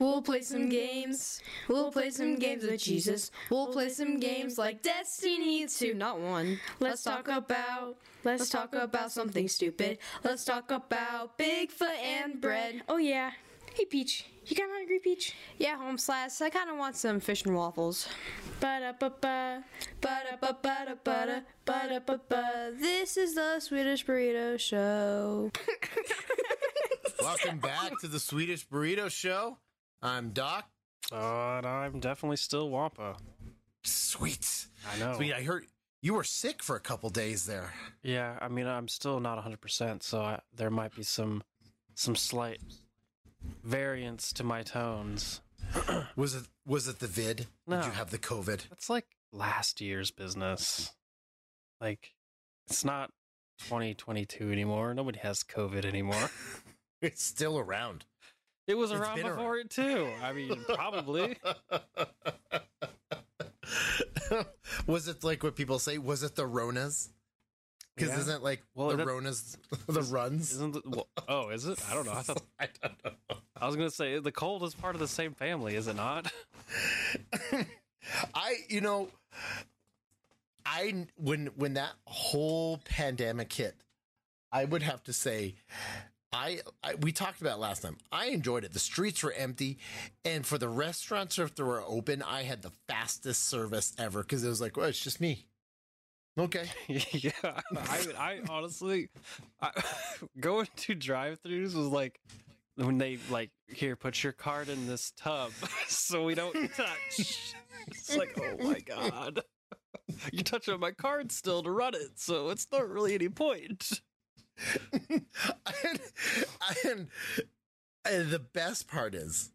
We'll play some games. We'll play some games with Jesus. We'll play some games like Destiny 2. Not one. Let's talk about. Let's talk about something stupid. Let's talk about Bigfoot and bread. Oh yeah. Hey Peach, you got hungry, Peach? Yeah, home slash. I kind of want some fish and waffles. Ba-da-ba-ba. Ba-da-ba-ba-da-ba-da, ba-da-ba-ba. This is the Swedish Burrito Show. Welcome back to the Swedish Burrito Show. I'm Doc. Uh, and I'm definitely still Wampa. Sweet. I know. Sweet. I heard you were sick for a couple days there. Yeah, I mean, I'm still not 100%, so I, there might be some some slight variance to my tones. Was it was it the vid? No. Did you have the COVID? It's like last year's business. Like, it's not 2022 anymore. Nobody has COVID anymore. It's still around. It was It's around before around. it too. I mean, probably. was it like what people say? Was it the Ronas? Because Yeah. isn't it like Well, the that- Ronas the runs? Isn't it? Well, oh, is it? I don't know. I thought I don't know. I was gonna say the cold is part of the same family, is it not? I you know I when when that whole pandemic hit, I would have to say I, I we talked about last time. I enjoyed it. The streets were empty, and for the restaurants if they were open, I had the fastest service ever because it was like, well, it's just me. Okay, yeah, I I honestly, I, going to drive-throughs was like when they like here put your card in this tub so we don't touch. It's like oh my god, you're touching my card still to run it, so it's not really any point. and, and, and the best part is,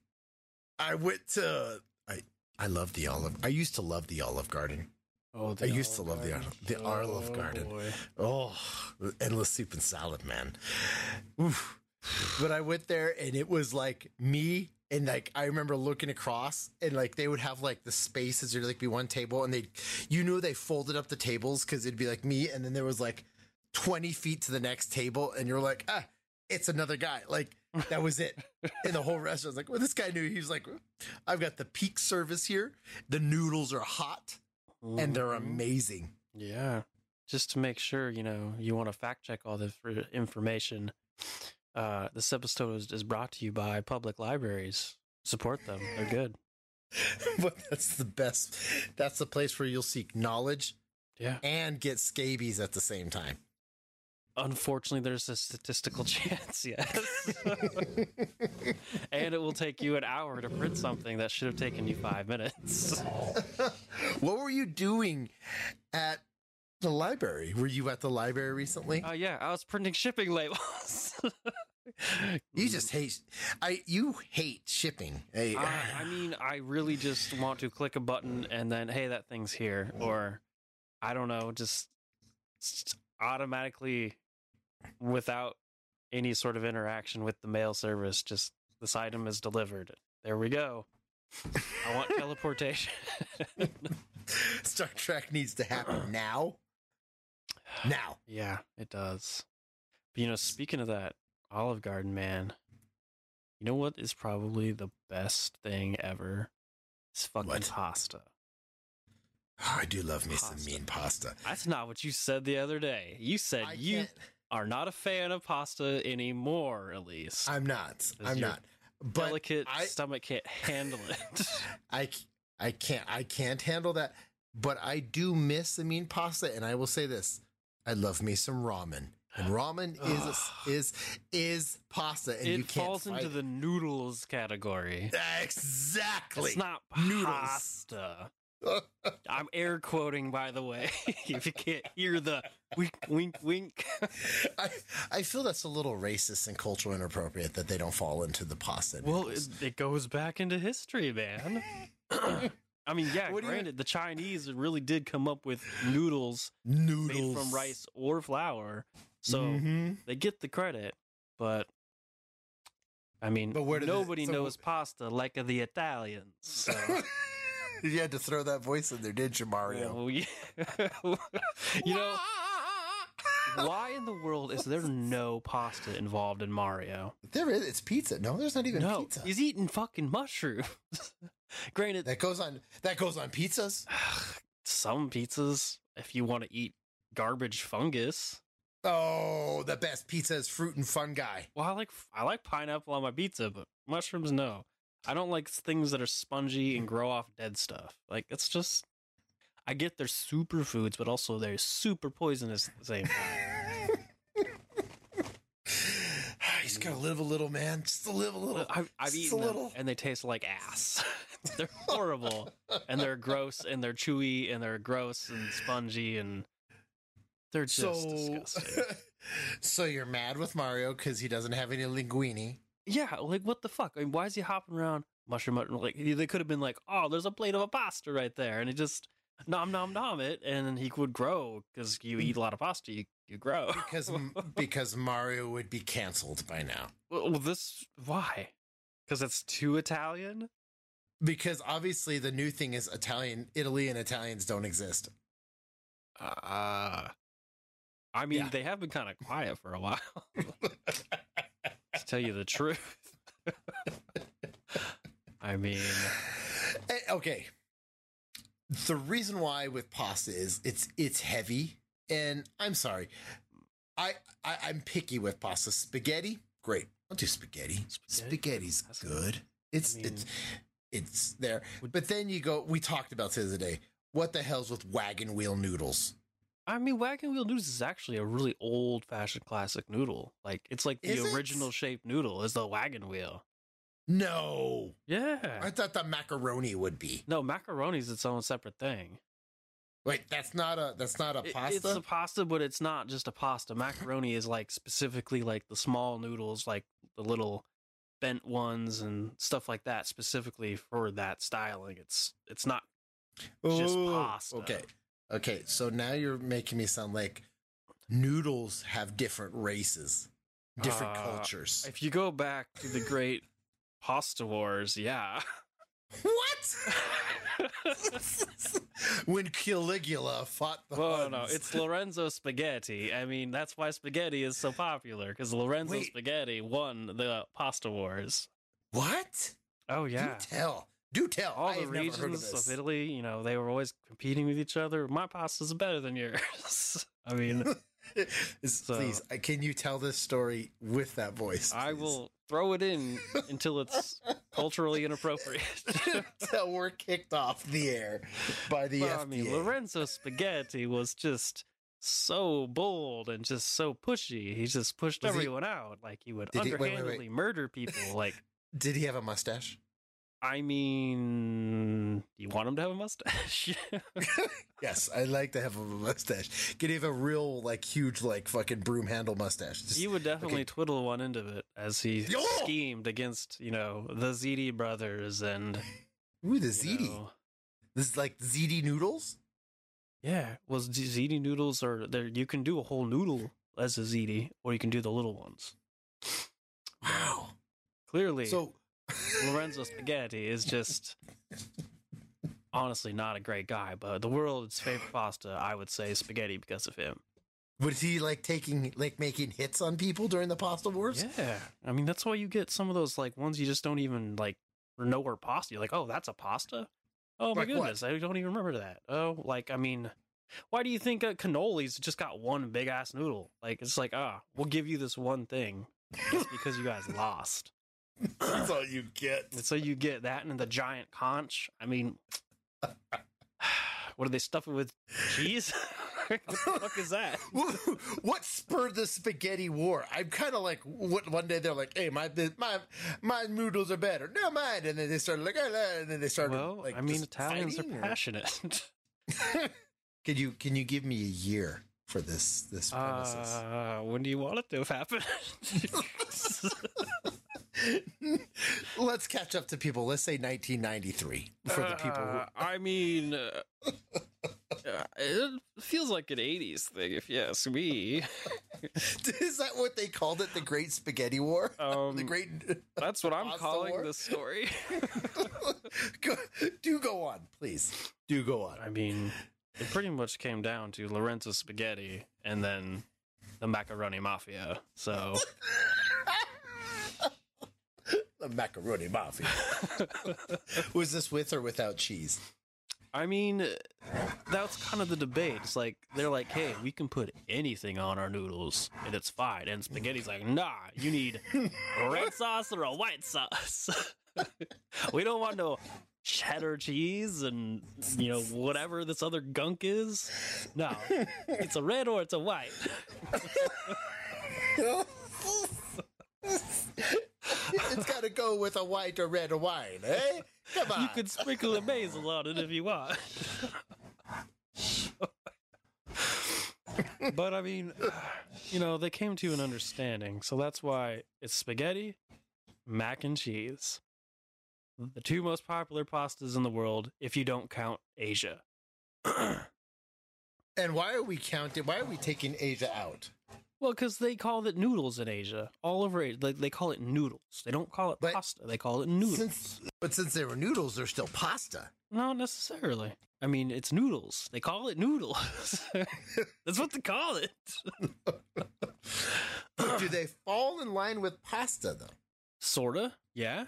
I went to I I love the Olive. I used to love the Olive Garden. Oh, I used to love the the Olive Garden. boy. Oh, endless soup and salad, man. Oof. But I went there and it was like me and like I remember looking across and like they would have like the spaces there'd like be one table and they you knew they folded up the tables because it'd be like me and then there was like 20 feet to the next table and you're like ah it's another guy like that was it and the whole restaurant was like well this guy knew he was like I've got the peak service here the noodles are hot and they're Mhm. amazing Yeah. Just to make sure, you know, you want to fact check all the information. Uh, this episode is, is brought to you by public libraries. Support them. They're good. but that's the best. That's the place where you'll seek knowledge Yeah. and get scabies at the same time. Unfortunately, there's a statistical chance, yes. and it will take you an hour to print something that should have taken you five minutes. what were you doing at the library? Were you at the library recently? Oh, yeah. I was printing shipping labels. you just hate. I you hate shipping. Hey, I, I mean, I really just want to click a button and then, hey, that thing's here. Or, I don't know, just automatically, without any sort of interaction with the mail service, just this item is delivered. There we go. I want teleportation. Star Trek needs to happen now. Now. yeah, it does. But, you know, speaking of that, Olive Garden, man, you know what is probably the best thing ever? It's fucking What? pasta. Oh, I do love me some mean pasta. That's not what you said the other day. You said I you can't- are not a fan of pasta anymore, at least. I'm not. I'm not. But Delicate I, stomach can't handle it. I, I can't I can't handle that. But I do miss the mean pasta, and I will say this: I love me some ramen, and ramen is a, is is pasta, and you it can't falls into the noodles category. exactly. It's not Noodles. pasta. I'm air quoting, by the way, if you can't hear the wink, wink, wink. I, I feel that's a little racist and cultural inappropriate that they don't fall into the pasta. well, it, it goes back into history, man. I mean, yeah, What do you- granted, the Chinese really did come up with noodles noodles made from rice or flour. So Mhm. they get the credit, but I mean, But where did it- nobody so- knows pasta like the Italians. So. you had to throw that voice in there, didn't you, Mario? Well, yeah. you know, Why in the world is there no pasta involved in Mario? There is. It's pizza. No, there's not even no, pizza. he's eating fucking mushrooms. Granted, That goes on. That goes on pizzas. some pizzas, if you want to eat garbage fungus. Oh, the best pizza is fruit and fungi. Well, I like I like pineapple on my pizza, but mushrooms no. I don't like things that are spongy and grow off dead stuff. Like it's just I get they're superfoods, but also they're super poisonous at the same time. He's gonna live a little, man. Just to live a little. I've, I've eaten a them, little. and they taste like ass. they're horrible, and they're gross, and they're chewy, and they're gross and spongy, and they're just so, disgusting. so you're mad with Mario because he doesn't have any linguine. Yeah, like what the fuck? I mean, why is he hopping around mushroom? mushroom? Like they could have been like, oh, there's a plate of a pasta right there, and he just nom nom nom it, and he would grow because you eat a lot of pasta, you you grow. because because Mario would be canceled by now. well, well, this why? Because it's too Italian. Because obviously the new thing is Italian, Italy, and Italians don't exist. Uh, I mean, Yeah. they have been kind of quiet for a while. to tell you the truth. I mean, Eh, okay. The reason why with pasta is it's it's heavy, and I'm sorry, I, I I'm picky with pasta. Spaghetti, great. I'll do spaghetti. Spaghetti? Spaghetti's That's- good. It's I mean- it's it's there. But then you go. We talked about this the other day. What the hell's with wagon wheel noodles? I mean, wagon wheel noodles is actually a really old fashioned classic noodle. Like it's like the Is it? original shaped noodle is the wagon wheel. No, Yeah. I thought the macaroni would be. no, macaroni's its own separate thing. Wait, that's not a that's not a It- pasta. It's a pasta, but it's not just a pasta. Macaroni is like specifically like the small noodles, like the little bent ones and stuff like that, specifically for that styling. It's it's not just pasta. Okay. Okay. So now you're making me sound like noodles have different races, different Uh, cultures. if you go back to the great pasta wars, yeah. What? when Caligula fought the Well, no, it's Lorenzo Spaghetti. I mean, that's why spaghetti is so popular because Lorenzo Wait. Spaghetti won the pasta wars. what? Oh yeah, Do tell. Do tell. all the heard of regions of, Italy, you know, they were always competing with each other. My pasta's better than yours. I mean, So- Please, uh, can you tell this story with that voice? I will throw it in until it's culturally inappropriate. Until we're kicked off the air by the FDA. I mean, Lorenzo Spaghetti was just so bold and just so pushy. He just pushed Was he- everyone out. Like he would Did he- wait, wait, wait. underhandedly murder people. Like, Did he have a mustache? I mean, do you want him to have a mustache? Yes, I'd like to have a mustache. Could he have a real, like, huge, like, fucking broom handle mustache? Just- he would definitely okay. twiddle one end of it as he Yo! schemed against, you know, the Ziti brothers and Ooh, the you ziti. know- This is like ziti noodles. Yeah, well, z- ziti noodles are there. You can do a whole noodle as a ziti, or you can do the little ones. Wow. Clearly, So, Lorenzo Spaghetti is just honestly not a great guy, but the world's favorite pasta, I would say, spaghetti because of him. was he like taking, like, making hits on people during the pasta wars? Yeah, I mean that's why you get some of those like ones you just don't even like know where pasta. You're like, oh, that's a pasta. Oh my Like what? goodness, I don't even remember that. Oh, like I mean, why do you think uh, cannolis just got one big ass noodle? like it's like ah, we'll give you this one thing just because you guys lost. That's all you get. And so you get that and the giant conch. I mean, what do they stuff it with? Cheese? what the fuck is that? what spurred the spaghetti war? I'm kind of like, what? One day they're like, "Hey, my my my noodles are better." No, mine. And then they started like, "Ah," and then they started. Well, like, I mean, Italians are or- passionate. Can you can you give me a year for this this premises? Uh, when do you want it to have happened? Let's catch up to people. Let's say 1993 for the people. Who, Uh, I mean, uh, uh, it feels like an '80s thing, if you ask me. is that what they called it? The Great Spaghetti War. Um, the Great. That's what I'm calling war? this story. go, do go on, please. Do go on. I mean, it pretty much came down to Lorenzo Spaghetti, and then the macaroni mafia. So The macaroni mafia. Was this with or without cheese? I mean, that's kind of the debate. It's like they're like, "Hey, we can put anything on our noodles and it's fine." And spaghetti's like, "Nah, you need a red sauce or a white sauce. we don't want no cheddar cheese and you know whatever this other gunk is. No, it's a red or it's a white." it's got to go with a white or red wine, eh? Come on. You could sprinkle a basil on it if you want. but I mean, you know, they came to an understanding, so that's why it's spaghetti, mac and cheese. The two most popular pastas in the world, if you don't count Asia. and why are we counting? Why are we taking Asia out? Well, because they call it noodles in Asia, all over Asia. They, they call it noodles. They don't call it But pasta. They call it noodles. Since, but since they were noodles, they're still pasta. Not necessarily. I mean, it's noodles. They call it noodles. That's what they call it. But do they fall in line with pasta though? Sorta, yeah.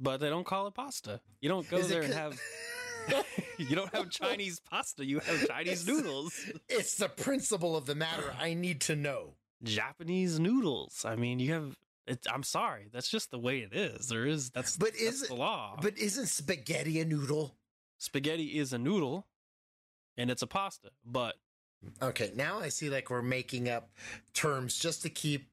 But they don't call it pasta. You don't go Is it there and 'cause- have. you don't have Chinese pasta. You have Chinese noodles. It's the principle of the matter I need to know. Japanese noodles. I mean, you have. It, I'm sorry. That's just the way it is. There is. That's. But is the law? But isn't spaghetti a noodle? spaghetti is a noodle, and it's a pasta. But Okay, now I see like we're making up terms just to keep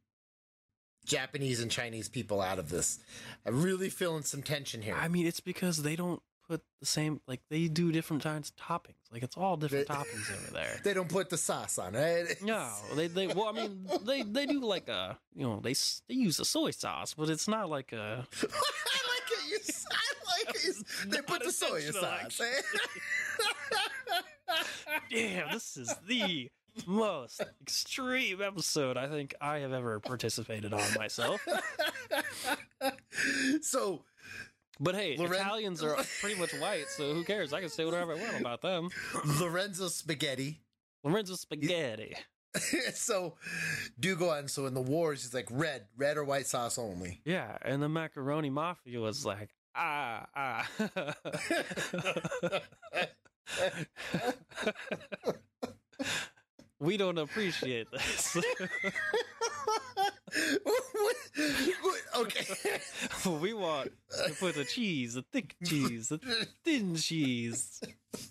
Japanese and Chinese people out of this. I'm really feeling some tension here. I mean, it's because they don't put the same. Like they do different kinds of toppings. Like it's all different They- toppings over there. they don't put the sauce on it. No, they they well, I mean, they they do like a you know they s- they use a soy sauce, but it's not like a I like it. You, I like it. They put the soy sauce. damn. This is the most extreme episode I think I have ever participated on myself. so But hey, Loren- Italians are pretty much white, so who cares? I can say whatever I want about them. Lorenzo spaghetti. Lorenzo spaghetti. so do go on. So in the wars, it's like red, red or white sauce only. Yeah, and the macaroni mafia was like ah ah. we don't appreciate this. Okay. we want to put the cheese, the thick cheese, the thin cheese,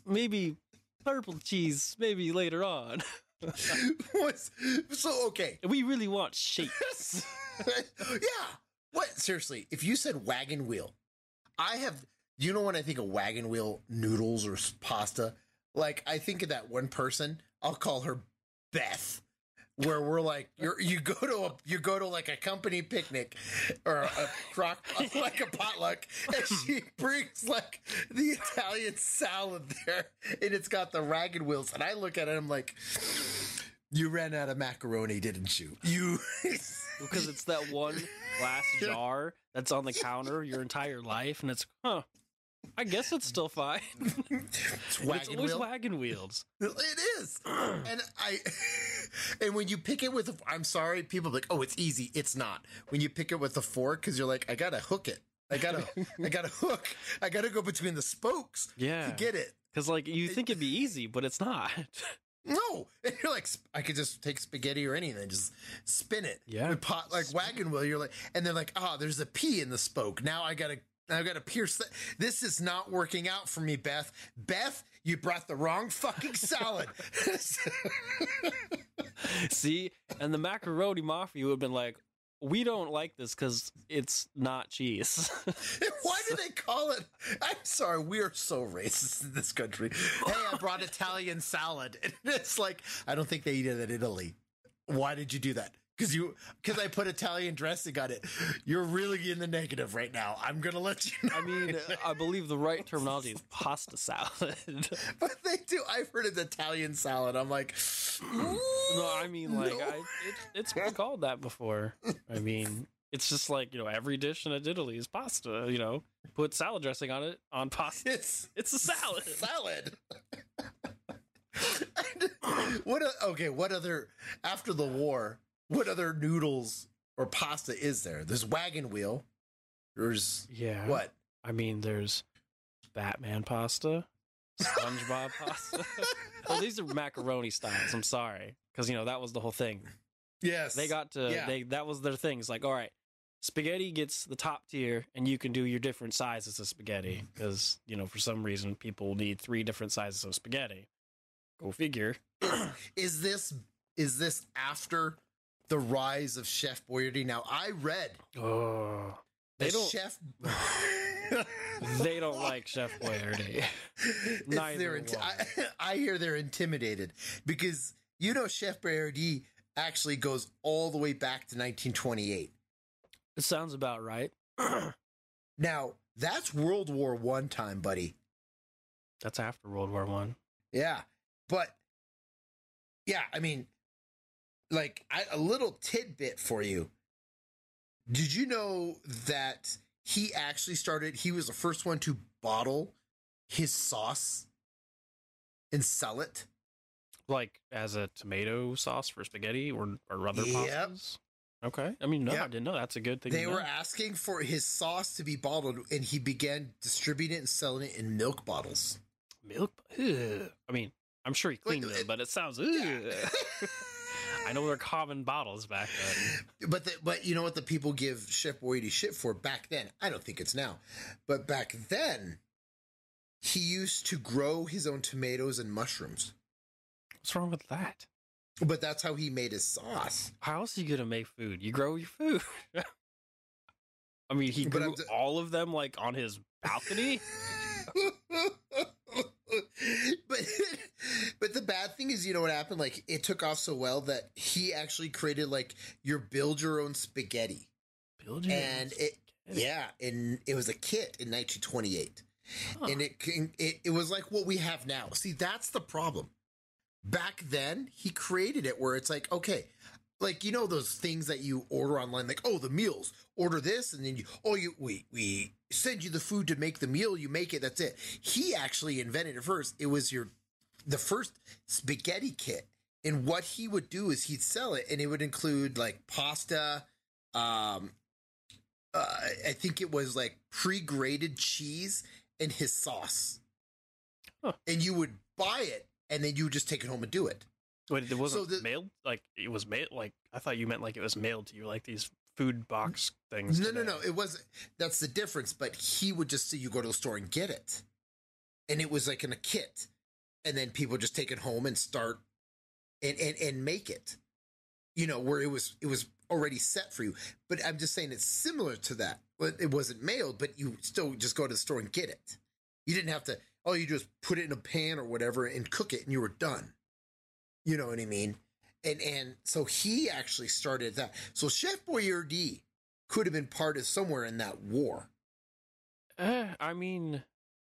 maybe purple cheese, maybe later on. What's- so okay. We really want shapes. yeah. What? Seriously, if you said wagon wheel, I have. You know when I think of wagon wheel noodles or pasta, like I think of that one person. I'll call her Beth. Where we're like, you're, you go to a, you go to like a company picnic or a crock, like a potluck, and she brings like the Italian salad there, and it's got the ragged wheels, and I look at it, I'm like, you ran out of macaroni, didn't you? You. because it's that one glass jar that's on the counter your entire life, and it's huh. I guess it's still fine. It's And it's wagon always wheel. wagon wheels. It is, and I, and when you pick it with, a, I'm sorry, people are like, oh, it's easy. It's not. When you pick it with a fork, because you're like, I gotta hook it. I gotta, I gotta hook. I gotta go between the spokes Yeah, to get it. because like you think it'd be easy, but it's not. No, and you're like, I could just take spaghetti or anything, and just spin it. Yeah. pot like wagon wheel. You're like, and they're like, oh, there's a P in the spoke. Now I gotta, I gotta pierce that. This is not working out for me, Beth. Beth, you brought the wrong fucking salad. See, and the macaroni mafia would have been like, "We don't like this because it's not cheese." Why do they call it? I'm sorry, we are so racist in this country. Hey, I brought Italian salad, and it's like I don't think they eat it in Italy. Why did you do that? Because you, because I put Italian dressing on it. You're really in the negative right now. I'm gonna let you know. I mean, I believe the right terminology is pasta salad. but they do. I've heard it's Italian salad. I'm like, no, I mm, mean, like, No. I, it, it's been called that before. I mean, it's just like you know, every dish in Italy is pasta. You know, put salad dressing on it on pasta. it's It's a salad. salad. what? o- Okay, what other after the war? What other noodles or pasta is there? There's wagon wheel. There's Yeah. what? I mean, there's Batman pasta, SpongeBob pasta. well, these are macaroni styles. I'm sorry, because you know that was the whole thing. Yes, They got to Yeah. they that was their thing. It's like, all right, spaghetti gets the top tier, and you can do your different sizes of spaghetti mm. because you know for some reason people need three different sizes of spaghetti. Go figure. Is this is this after the rise of Chef Boyardee? Now I read Oh, they that don't. Chef. they don't like Chef Boyardee. Neither they're inti- I, I hear they're intimidated because you know Chef Boyardee actually goes all the way back to 1928. It sounds about right. Now that's World War One time, buddy. That's after World War One. Yeah, but yeah, I mean, like I, a little tidbit for you. Did you know that he actually started? He was the first one to bottle his sauce and sell it. Like as a tomato sauce for spaghetti or, or other Yep. pastas. Okay. I mean, no, I didn't know. That's a good thing. They were know. asking for his sauce to be bottled, and he began distributing it and selling it in milk bottles. milk. Ugh. I mean, I'm sure he cleaned Wait, them, it- but it sounds. Ugh. I know they're common bottles back then. But the, but you know what the people give Chef Boyardee shit for back then? I don't think it's now, but back then, he used to grow his own tomatoes and mushrooms. What's wrong with that? But that's how he made his sauce. How else are you gonna make food? You grow your food. I mean, he grew ju- all of them like on his balcony. but but the bad thing is, you know what happened? Like it took off so well that he actually created like your build your own spaghetti. Build your own and it spaghetti. yeah and it was a kit in 1928 Huh. and it, it it was like what we have now see that's the problem back then he created it where it's like okay like you know those things that you order online like oh the meals order this and then you oh you we we send you the food to make the meal you make it that's it he actually invented it first it was your the first spaghetti kit and what he would do is he'd sell it and it would include like pasta um uh, I think it was like pre-grated cheese and his sauce. Huh. And you would buy it and then you would just take it home and do it. Wait, it wasn't the- mailed. Like it was mailed. Like I thought you meant like it was mailed to you, like these food box things. No, no, today. no. It wasn't. That's the difference. But he would just see you go to the store and get it. And it was like in a kit. And then people just take it home and start and, and, and make it. You know, where it was it was already set for you. But I'm just saying it's similar to that. It wasn't mailed, but you still just go to the store and get it. You didn't have to oh, you just put it in a pan or whatever and cook it and you were done. You know what I mean? And and so he actually started that. So Chef Boyardee could have been part of somewhere in that war. Eh, I mean,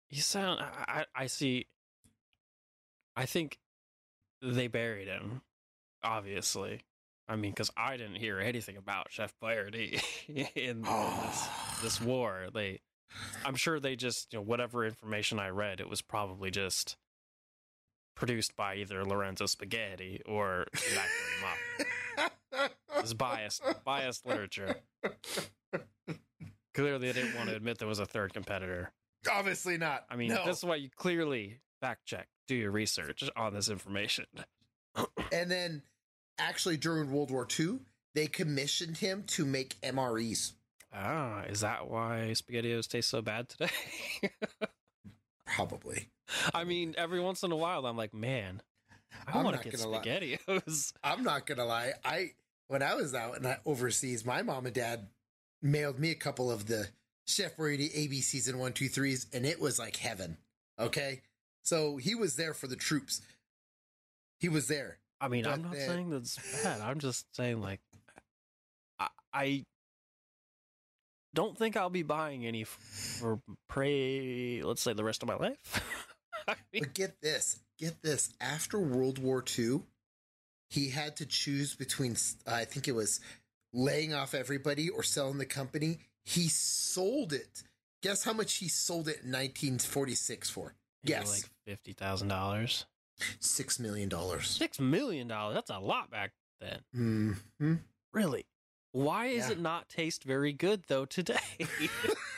you sound. I, I see. I think they buried him. Obviously, I mean, because I didn't hear anything about Chef Boyardee in, in this, this war. They, I'm sure they just you know whatever information I read, it was probably just produced by either Lorenzo Spaghetti or Zachary Muff. It was biased, biased literature. Clearly, they didn't want to admit there was a third competitor. Obviously not. I mean, no. that's why you clearly fact check, do your research on this information. and then actually during World War II, they commissioned him to make MREs. Ah, is that why SpaghettiOs taste so bad today? Probably. I mean, every once in a while, I'm like, man, I want to get lie. SpaghettiOs. I'm not gonna lie. I when I was out and I, overseas, my mom and dad mailed me a couple of the Chef Boyardee ABCs season one, two, threes, and it was like heaven. Okay, so he was there for the troops. He was there. I mean, I'm not then- saying that's bad. I'm just saying, like, I, I don't think I'll be buying any for pray. Let's say the rest of my life. But get this, get this. After World War II, he had to choose between, uh, I think it was laying off everybody or selling the company. He sold it. Guess how much he sold it in 1946 for? Yes. like fifty thousand dollars. Six million dollars. Six million dollars. That's a lot back then. Mm-hmm. Really? Why is Yeah. it not taste very good though today?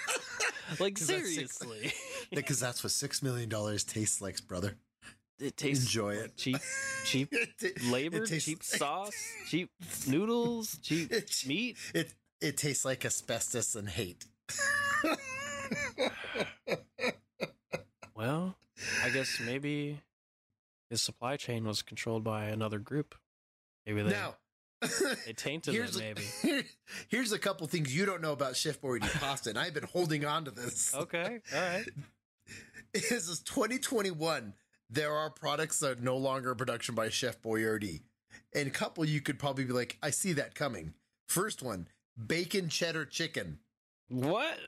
like that's seriously, Because that's what six million dollars tastes like, brother. it tastes Enjoy it. cheap, cheap It labor, it tastes- cheap sauce, cheap noodles, cheap It, meat. it it tastes like asbestos and hate. Well, I guess maybe his supply chain was controlled by another group. Maybe they now, they tainted here's it. Maybe. here's a couple things you don't know about Chef Boyardee pasta, and I've been holding on to this. Okay, all right. This is 2021. There are products that are no longer in production by Chef Boyardee. And a couple you could probably be like, I see that coming. First one, bacon cheddar chicken. What?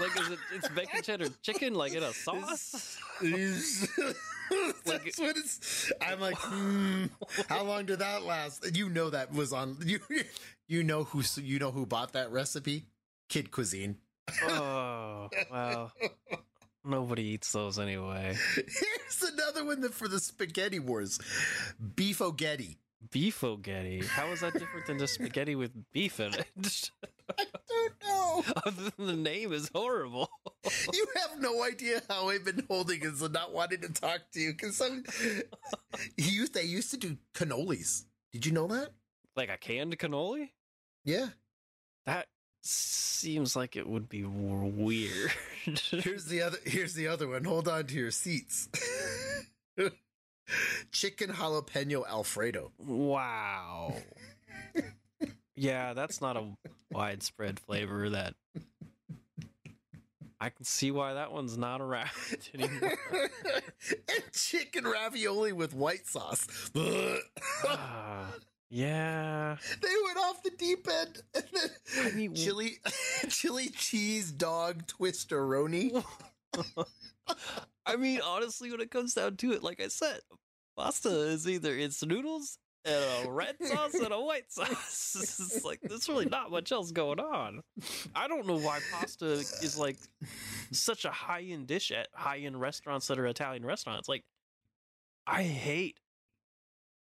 Like, is it? It's bacon cheddar chicken, like in a sauce? That's what it's. I'm like, hmm, how long did that last? You know that was on. You you know who you know who bought that recipe? Kid Cuisine. Oh, well. Nobody eats those anyway. Here's another one that for the spaghetti wars, beefogetti. Beefogetti. How is that different than just spaghetti with beef in it? I don't know. Other than the name is horrible. You have no idea how I've been holding and not wanting to talk to you because some used they used to do cannolis. Did you know that? like a canned cannoli? Yeah. That seems like it would be weird. Here's the other. Here's the other one. Hold on to your seats. Chicken jalapeno Alfredo. wow. yeah, that's not a widespread flavor that I can see why that one's not around anymore. and chicken ravioli with white sauce. Ah, yeah. They went off the deep end. And then I mean, chili, chili cheese dog twisteroni. I mean, honestly, when it comes down to it, like I said, pasta is either it's noodles and a red sauce and a white sauce. It's like there's really not much else going on. I don't know why pasta is like such a high end dish at high end restaurants that are Italian restaurants. Like, I hate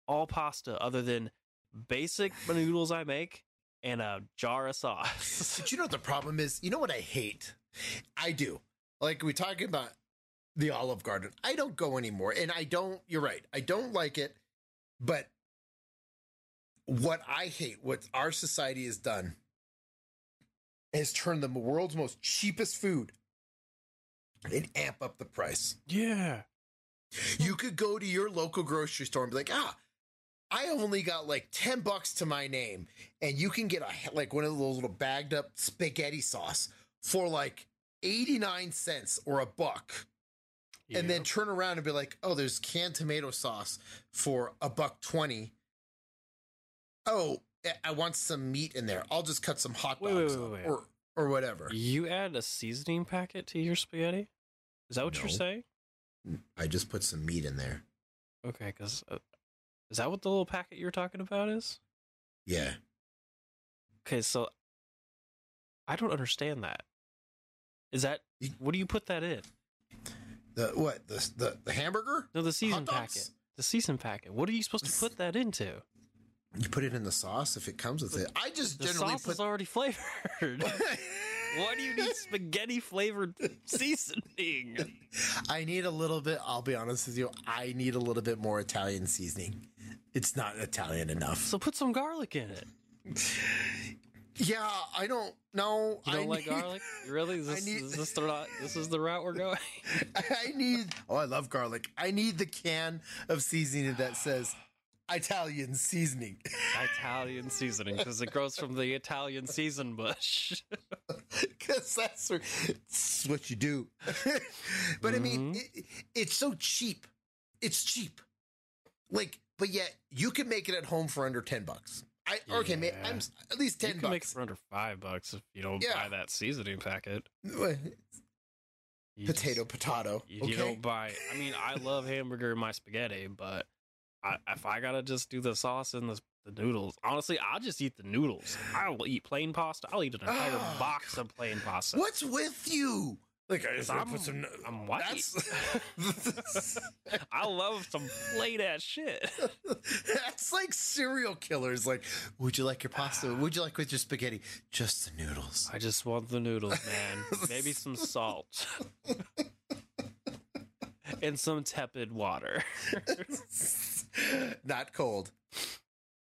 all pasta other than basic noodles I make and a jar of sauce. But you know what the problem is? You know what I hate? I do. Like we talking about the Olive Garden. I don't go anymore, and I don't. You're right. I don't like it. But what I hate, what our society has done, has turned the world's most cheapest food and amp up the price. yeah. You could go to your local grocery store and be like, ah, I only got like 10 bucks to my name. And you can get a like one of those little bagged up spaghetti sauce for like 89 cents or a buck. And then turn around and be like, oh, there's canned tomato sauce for a buck 20. Oh, I- want some meat in there. I'll just cut some hot dogs wait, up," wait, wait. or or whatever. You add a seasoning packet to your spaghetti? Is that what you're saying? I just put some meat in there. Okay, because uh, is that what the little packet you're talking about is? Yeah. Okay, so I don't understand that. Is that what do you put that in? The what? The the, the hamburger? No, the season packet. The season packet. What are you supposed to put that into? You put it in the sauce if it comes with it. I just The generally sauce put is already flavored. Why do you need spaghetti flavored seasoning? I need a little bit. I'll be honest with you. I need a little bit more Italian seasoning. It's not Italian enough. So put some garlic in it. Yeah, I don't know. You don't I like need, garlic? Really? Is this, need- is this the route, this is the route we're going? I need. Oh, I love garlic. I need the can of seasoning that says Italian seasoning. Italian seasoning because it grows from the Italian season bush. Because that's, where- that's what you do. but I mean, Mhm. it, it's so cheap. It's cheap. Like, but yet you can make it at home for under 10 bucks. I, okay, ma- Yeah. I'm at least you 10 can make it for under five bucks if you don't Yeah. buy that seasoning packet. You potato, just- potato. you, Okay. you don't buy. I mean, I love hamburger in my spaghetti, but I, if I gotta just do the sauce and the, the noodles, honestly, I'll just eat the noodles. I will eat plain pasta. I'll eat an entire Ah. box of plain pasta. What's with you? Like I just I'm, put some. I'm white. That's I love some plain ass shit. that's like serial killers. Like, would you like your pasta? Would you like with your spaghetti? Just the noodles. I just want the noodles, man. Maybe some salt. and some tepid water. Not cold.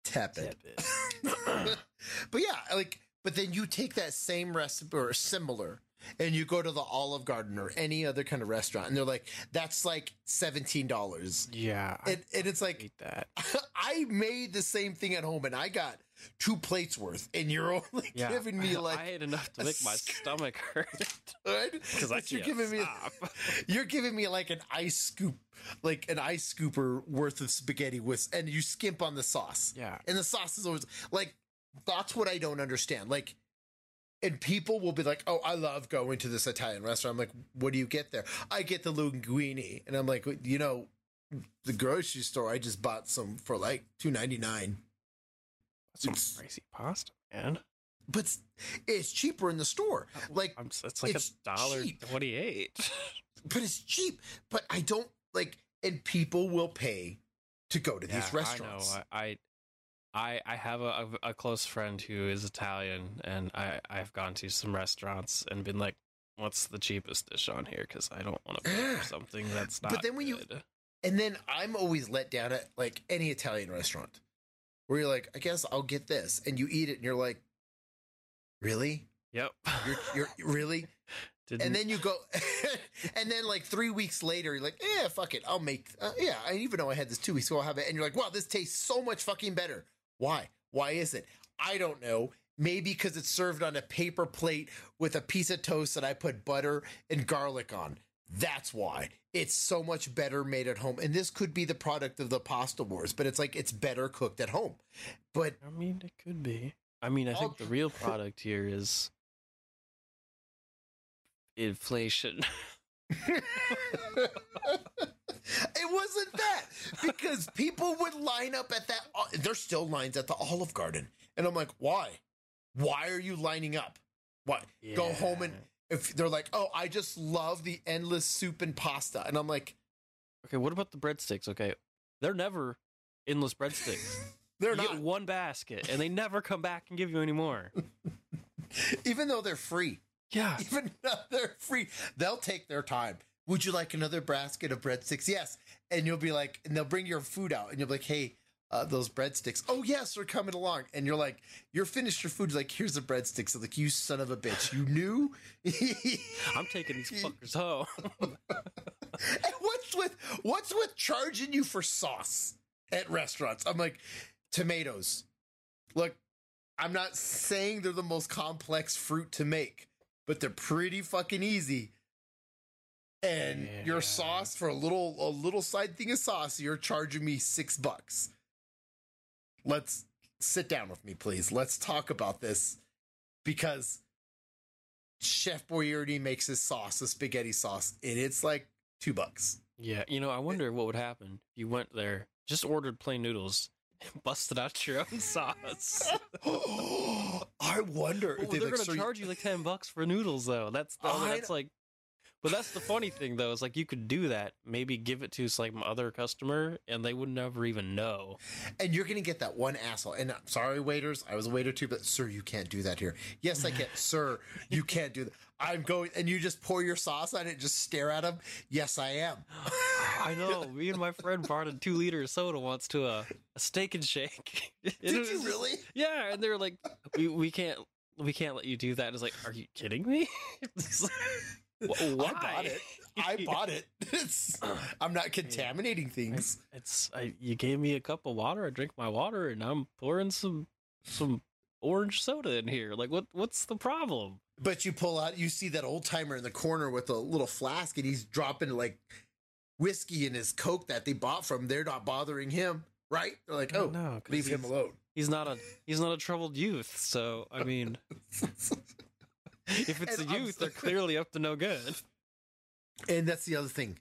Tepid. Tepid. but yeah, like, but then you take that same recipe or similar, and you go to the Olive Garden or any other kind of restaurant, and they're like, "That's like seventeen dollars," Yeah, I and, and it's like, hate that. I made the same thing at home, and I got two plates worth, and you're only Yeah, giving me like I ate enough to a make my sc- stomach hurt. good Because I you're can't giving me stop. you're giving me like an ice scoop, like an ice scooper worth of spaghetti with, and you skimp on the sauce. Yeah. and the sauce is always like that's what I don't understand. Like, and people will be like, "Oh, I love going to this Italian restaurant." I'm like, "What do you get there?" I get the linguine, and I'm like, "You know, the grocery store. I just bought some for like two ninety nine, Some It's- crazy pasta, man. but it's, it's cheaper in the store. Oh, like, I'm, it's like It's a dollar twenty eight. but it's cheap. But I don't like, and people will pay to go to these restaurants. I know. I, I I I have a, a, close friend who is Italian, and I I've gone to some restaurants and been like, "What's the cheapest dish on here?" Because I don't want to pay for something that's not. But then when you- And then I'm always let down at like any Italian restaurant where you're like, I guess I'll get this. And you eat it and you're like, really? Yep. You're, you're really? Didn't, And then you go, and then like three weeks later, you're like, yeah, fuck it. I'll make, uh, yeah, I even though I had this two weeks ago, I'll have it. And you're like, wow, this tastes so much fucking better. Why? Why is it? I don't know. Maybe because it's served on a paper plate with a piece of toast that I put butter and garlic on. That's why it's so much better made at home. And this could be the product of the pasta wars, but it's like it's better cooked at home. But I mean, it could be. I mean, I think the real product here is inflation. it wasn't that because people would line up at that. uh, There's still lines at the Olive Garden, and I'm like, why? Why are you lining up? What? Go home and if they're like, oh, I just love the endless soup and pasta, and I'm like, Okay, what about the breadsticks? Okay, they're never endless breadsticks. they're you not. get one basket, and they never come back and give you any more. even though they're free, Yeah, even though they're free, they'll take their time. Would you like another basket of breadsticks? Yes. And you'll be like, and they'll bring your food out, and you'll be like, hey, uh, those breadsticks. Oh yes, they're coming along. And you're like, you're finished your food. You're like, here's the breadsticks. I'm like, you son of a bitch, you knew. I'm taking these fuckers home. And what's with what's with charging you for sauce at restaurants? I'm like, tomatoes. Look, I'm not saying they're the most complex fruit to make, but they're pretty fucking easy. And Yeah. your sauce for a little a little side thing of sauce, you're charging me six bucks. Let's sit down with me, please. Let's talk about this because Chef Boyardee makes his sauce, a spaghetti sauce, and it's like two bucks. yeah, you know, I wonder what would happen if you went there, just ordered plain noodles, and busted out your own sauce. I wonder Well, if they they're like, gonna so charge you like ten bucks for noodles, though. That's the, that's like, but that's the funny thing, though. Is like you could do that, maybe give it to some other customer, and they would never even know. and you're gonna get that one asshole. And I'm sorry, waiters, I was a waiter too, but sir, you can't do that here. Yes, I can, sir. You can't do that. I'm going, and you just pour your sauce on it, and just stare at him. Yes, I am. I know. Me and my friend brought a two liter soda once to a, a steak and shake. Did you really? Yeah, and they were like, "We we can't we can't let you do that." It's like, are you kidding me? It's like, "Wh- Why? I bought it. I bought it. It's, I'm not contaminating things. It's I, you gave me a cup of water. I drink my water, and I'm pouring some some orange soda in here. Like, what what's the problem? But you pull out, you see that old timer in the corner with a little flask, and he's dropping like whiskey in his Coke that they bought from. They're not bothering him, right? They're like, oh, no, leave him alone. He's not a he's not a troubled youth. So I mean, if it's And a I'm youth, they're clearly up to no good. And that's the other thing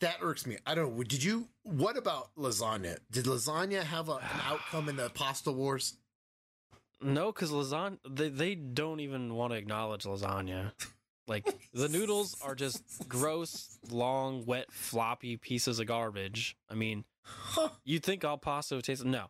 that irks me. I don't know. Did you? What about lasagna? Did lasagna have a, an outcome in the pasta wars? No, because lasagna they they don't even want to acknowledge lasagna. Like the noodles are just gross, long, wet, floppy pieces of garbage. I mean, you'd think all pasta would taste no.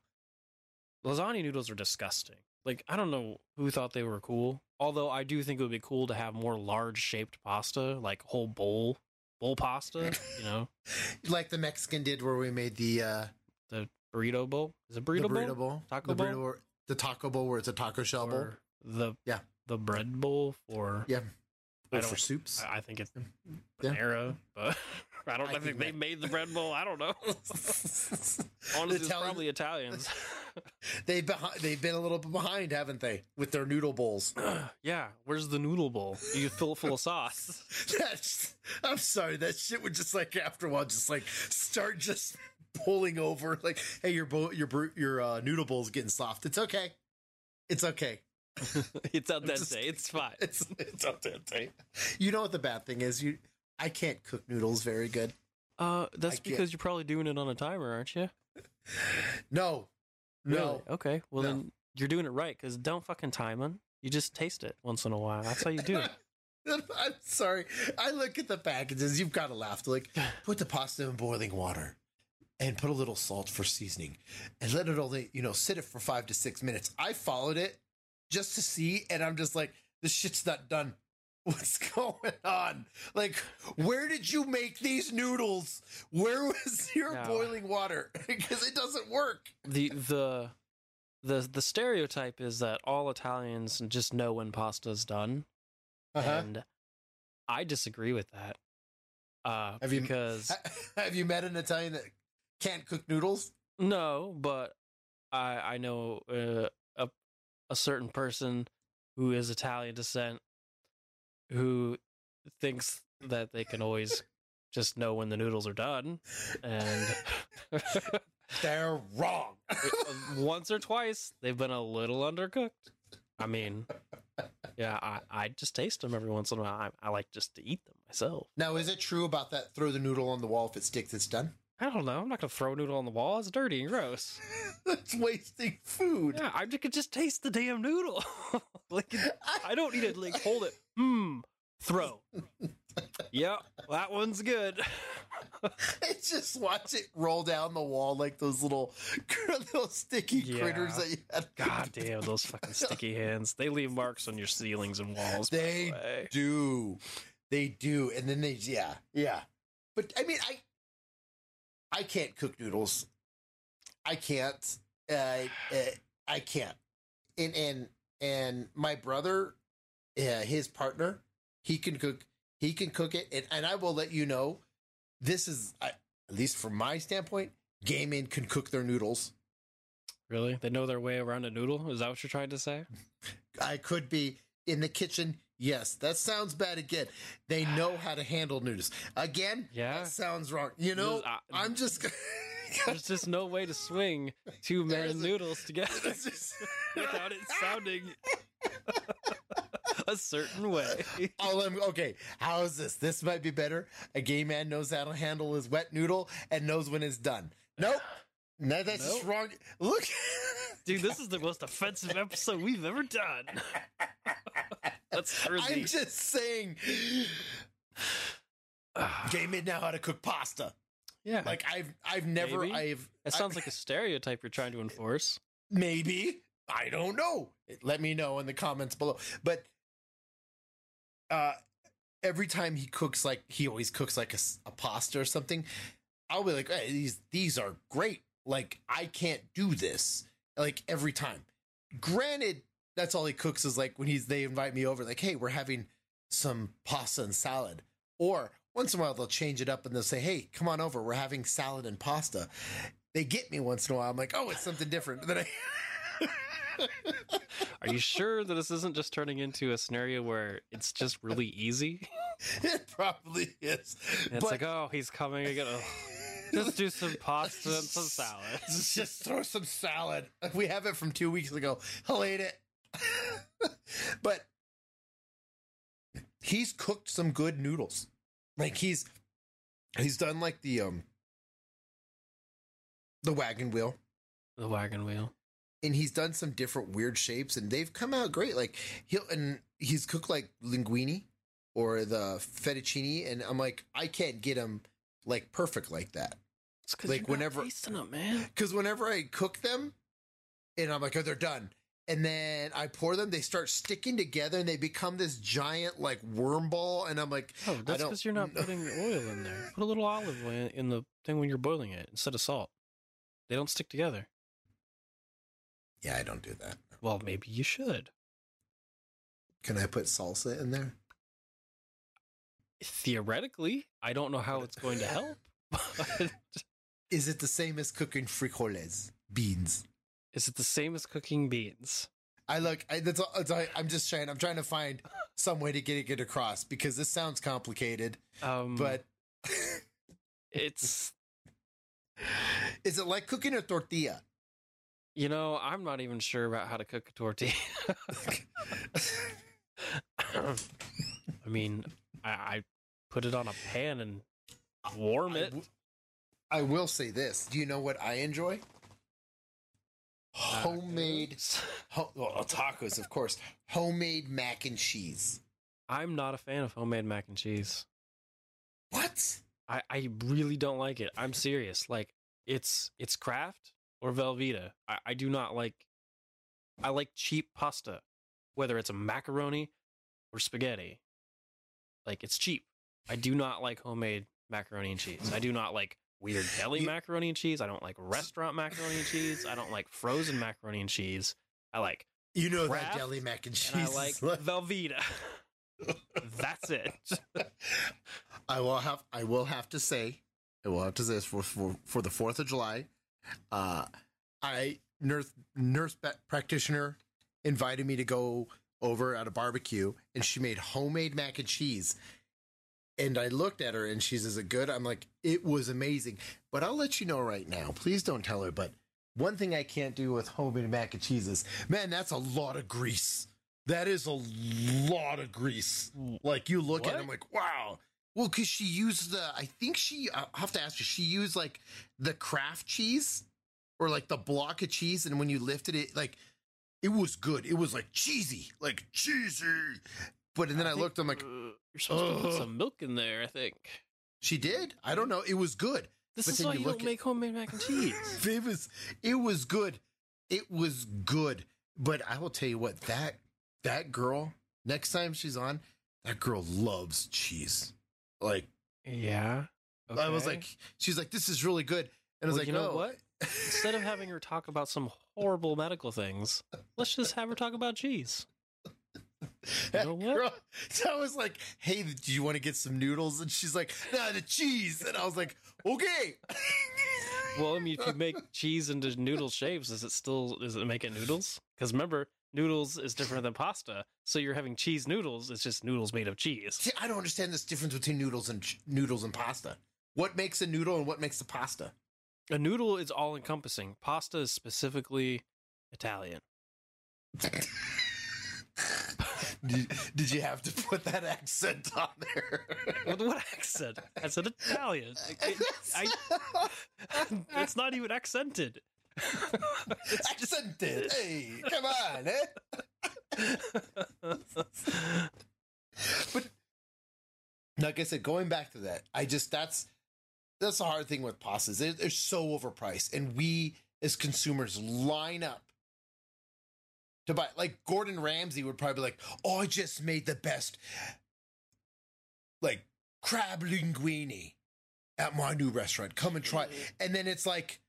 Lasagna noodles are disgusting. Like I don't know who thought they were cool. Although I do think it would be cool to have more large shaped pasta, like whole bowl bowl pasta, you know. like the Mexican did where we made the uh The burrito bowl. Is it burrito, the bowl? burrito bowl, Taco the bowl? burrito bowl, the taco bowl where it's a taco shell bowl. The Yeah. the bread bowl for Yeah. I Or for soups. I I think it's Yeah. Panera, but I don't I I think think they that- made the bread bowl. I don't know. Honestly, it's probably Italians. They behind, they've been a little bit behind, haven't they, with their noodle bowls? yeah, where's the noodle bowl? You fill it full of sauce. That's, I'm sorry, that shit would just like after a while just like start just pulling over. Like, hey, your bowl, your your uh, noodle bowl's getting soft. It's okay. It's okay. it's al dente. just- it's fine. It's it's up there. You know what the bad thing is? You, I can't cook noodles very good. Uh, that's because you're probably doing it on a timer, aren't you? No, Really? no. Okay. Well, No. then you're doing it right because don't fucking time them. You just taste it once in a while. That's how you do it. I'm sorry. I look at the packages. You've got to laugh. Like, put the pasta in boiling water and put a little salt for seasoning and let it only, you know, sit it for five to six minutes. I followed it just to see, and I'm just like, this shit's not done. What's going on? Like, where did you make these noodles? Where was your No. boiling water? because it doesn't work. the the the the stereotype is that all Italians just know when pasta's done, Uh-huh. and I disagree with that. Uh, Have you- because Have you met an Italian that can't cook noodles? no, but I I know uh, a a certain person who is Italian descent who thinks that they can always just know when the noodles are done, and They're wrong. Uh, once or twice they've been a little undercooked. I mean, yeah, I, I just taste them every once in a while. I, I like just to eat them myself. Now, is it true about that? Throw the noodle on the wall. If it sticks, it's done. I don't know. I'm not gonna throw a noodle on the wall. It's dirty and gross. That's wasting food. Yeah, I could just taste the damn noodle. like I don't need to like hold it. Hmm. Throw. yep, that one's good. Just watch it roll down the wall like those little, little sticky critters that you had. God damn those fucking sticky hands. They leave marks on your ceilings and walls. by the They do, they do, and then they, yeah, yeah. But I mean, I, I can't cook noodles. I can't. Uh, uh, I can't. And and and my brother, uh, his partner, he can cook. He can cook it, and, and I will let you know. This is, I, at least from my standpoint, Gay men can cook their noodles. Really? They know their way around a noodle? Is that what you're trying to say? I could be in the kitchen. Yes, that sounds bad again. They know how to handle noodles. Again, Yeah. that sounds wrong. You know, I- I'm just. There's just no way to swing two man noodles together just- without it sounding a certain way. All I'm okay. How is this? This might be better. A gay man knows how to handle his wet noodle and knows when it's done. Nope. No, that's Nope. wrong. Look, Dude, this is the most offensive episode we've ever done. That's crazy. I'm just saying. Gay men know how to cook pasta. yeah. Like I've, I've never, Maybe. I've. that sounds like a stereotype you're trying to enforce. maybe i don't know let me know in the comments below but uh every time he cooks like he always cooks like a pasta or something i'll be like hey, these these are great. Like i can't do this like every time. Granted that's all he cooks is like when he's they invite me over like hey we're having some pasta and salad. Or once in a while they'll change it up and they'll say hey come on over. We're having salad and pasta. They get me once in a while. I'm like oh it's something different then i Are you sure that this isn't just turning into a scenario where it's just really easy? it probably is. And it's But- like, oh, he's coming again. Ugh. Just do some pasta and some salad. Just throw some salad. We have it from two weeks ago. I'll eat it. but he's cooked some good noodles. Like he's he's done like the um the wagon wheel. The wagon wheel. And he's done some different weird shapes and they've come out great like he'll and he's cooked like linguine or the fettuccine, and I'm like, I can't get them like perfect like that. It's 'cause Like, whenever- tasting them, man. Because whenever I cook them, and I'm like, oh, they're done. And then I pour them, they start sticking together and they become this giant like worm ball. And I'm like, Oh, that's because you're not putting oil in there. Put a little olive oil in the thing when you're boiling it instead of salt. They don't stick together. Yeah, I don't do that. Well, maybe you should. Can I put salsa in there? Theoretically, I don't know how it's going to help. But Is it the same as cooking frijoles, beans? is it the same as cooking beans? I look. I, that's all, that's all- I'm just trying. I'm trying to find some way to get it get across because this sounds complicated. Um, But it's is it like cooking a tortilla? You know I'm not even sure about how to cook a tortilla. I mean, I, I put it on a pan and warm it. w- I will say this. Do you know what I enjoy? Homemade Tacos. ho- well, tacos, of course. Homemade mac and cheese. I'm not a fan of homemade mac and cheese. What? I, I really don't like it. I'm serious. Like it's it's Kraft or Velveeta. I, I do not like I like cheap pasta, whether it's a macaroni or spaghetti. Like it's cheap. I do not like homemade macaroni and cheese. I do not like weird deli macaroni and cheese. I don't like restaurant macaroni and cheese. I don't like frozen macaroni and cheese. I like You know that deli mac and cheese. and I like Velveeta. That's it. I will have I will have to say I will have to say this for for, for the Fourth of July. Uh, I nurse nurse practitioner invited me to go over at a barbecue, and she made homemade mac and cheese. And I looked at her, and she's says, "Is it good?" I'm like, "It was amazing." But I'll let you know right now. Please don't tell her. But one thing I can't do with homemade mac and cheese is, man, that's a lot of grease. That is a lot of grease. Like you look at it, I'm like, wow. Well, because she used the, I think she, I'll have to ask you, she used like the Kraft cheese or like the block of cheese. And when you lifted it, like it was good. It was like cheesy, like cheesy. But and then I, think, looked, I'm like, uh, you're supposed to put some milk in there. I think. she did? I don't know. It was good. This But is why you you, look don't at- make homemade mac and cheese. It was, it was good. It was good. But I will tell you what, that, that girl, next time she's on, that girl loves cheese. Like, yeah. I was like, she's like, this is really good. And I was Well, like, you know "Oh." what? Instead of having her talk about some horrible medical things, let's just have her talk about cheese. That know what? girl- so I was like, hey, do you want to get some noodles? And she's like, nah, the cheese. And I was like, okay. Well, I mean, if you make cheese into noodle shapes, is it still does it make it noodles? Because remember, noodles is different than pasta. So you're having cheese noodles. It's just noodles made of cheese. See, I don't understand this difference between noodles and ch- noodles and pasta. What makes a noodle and what makes a pasta? A noodle is all encompassing. Pasta is specifically Italian. did, did you have to put that accent on there? With what accent? I said Italian. It- I- it's not even accented. it's just Accented. Hey, come on, eh? But like I said, going back to that, I just that's that's the hard thing with pastas. They're, they're so overpriced, and we as consumers line up to buy. Like Gordon Ramsay would probably be like, "Oh, I just made the best like crab linguine at my new restaurant. Come and try." Mm. And then it's like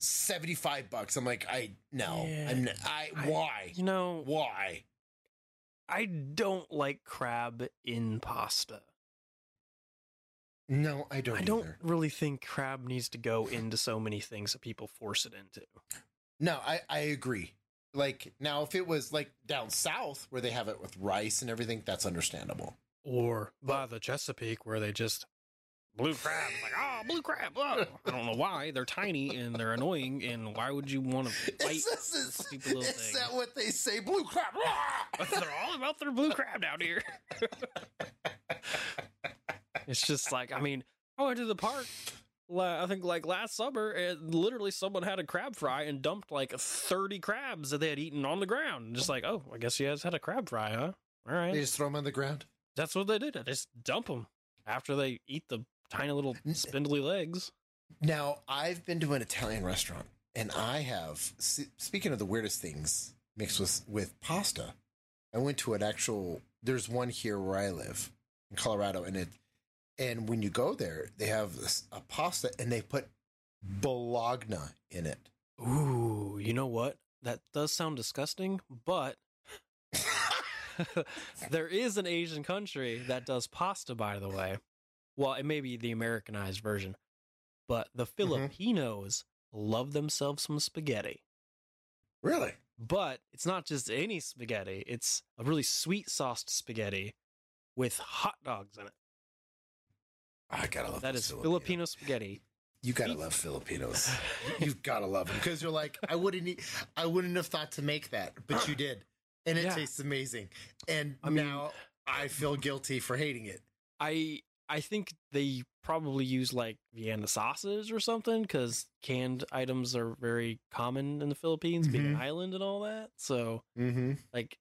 seventy five bucks. I'm like, I no, Yeah. I'm, I I- why you know, why. I don't like crab in pasta. No, I don't. I don't either. really think crab needs to go into so many things that people force it into. No, I, I agree. Like now, if it was like down south where they have it with rice and everything, that's understandable. Or by the Chesapeake where they just blue crab, like oh blue crab. Oh. I don't know why they're tiny and they're annoying, and why would you want to fight? Is, this, is, stupid little is thing. that what they say? Blue crab. they're all about their blue crab down here. it's just like I mean, oh, I went to the park. I think like last summer, and literally someone had a crab fry and dumped like thirty crabs that they had eaten on the ground. Just like, oh, I guess you guys had a crab fry, huh? All right. They just throw them on the ground. That's what they did. They just dump them after they eat the tiny little spindly legs. Now, I've been to an Italian restaurant and I have, speaking of the weirdest things mixed with, with pasta, I went to an actual, there's one here where I live in Colorado and it, and when you go there, they have this, a pasta and they put bologna in it. Ooh, you know what? That does sound disgusting, but there is an Asian country that does pasta, by the way. Well, it may be the Americanized version, but the mm-hmm. Filipinos love themselves some spaghetti. Really? But it's not just any spaghetti, it's a really sweet sauced spaghetti with hot dogs in it. I gotta love That those is Filipinos. Filipino spaghetti. You gotta love Filipinos. You've gotta love them because you're like, I wouldn't, e- I wouldn't have thought to make that, but you did, and it Yeah. tastes amazing. And I mean- now I feel guilty for hating it. I I think they probably use like Vienna sauces or something because canned items are very common in the Philippines, being an Mhm. island and all that. So Mm-hmm. like,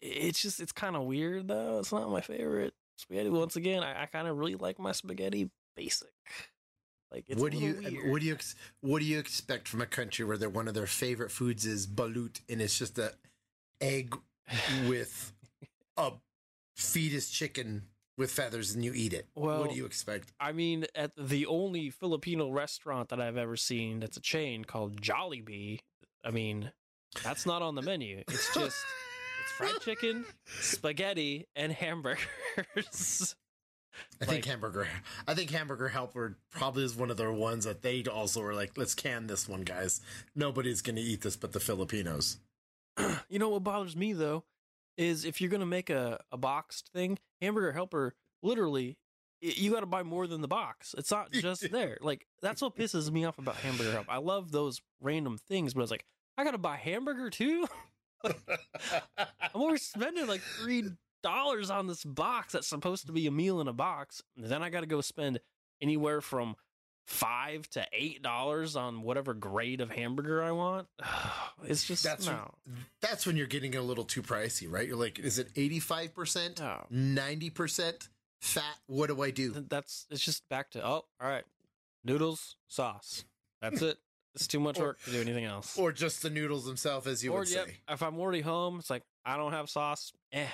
it's just it's kind of weird though. It's not my favorite spaghetti. Once again, I, I kind of really like my spaghetti basic. Like, it's what a do you, weird. what do you, what do you expect from a country where their one of their favorite foods is balut, and it's just a egg with a fetus chicken with feathers, and you eat it? Well- what do you expect? I mean, at the only Filipino restaurant that I've ever seen that's a chain called Jollibee. I mean, that's not on the menu. It's just it's fried chicken, spaghetti, and hamburgers. I think Like- hamburger. I think hamburger helper probably is one of their ones that they also were like, let's can this one, guys. Nobody's gonna eat this but the Filipinos. you know what bothers me though is if you're gonna make a, a boxed thing, hamburger helper literally you got to buy more than the box. It's not just there. Like that's what pisses me off about hamburger help. I love those random things, but I was like I got to buy hamburger too. I'm over spending like three dollars on this box that's supposed to be a meal in a box. And then I got to go spend anywhere from five to eight dollars on whatever grade of hamburger I want. It's just That's no. That's when you're getting a little too pricey, right? You're like, is it eighty five percent, ninety percent fat? What do I do? That's it's just back to oh, all right, noodles, sauce. That's it. It's too much Or- work to do anything else. Or just the noodles themselves, as you Or, would yep, say. if I'm already home, it's like I don't have sauce. Eh,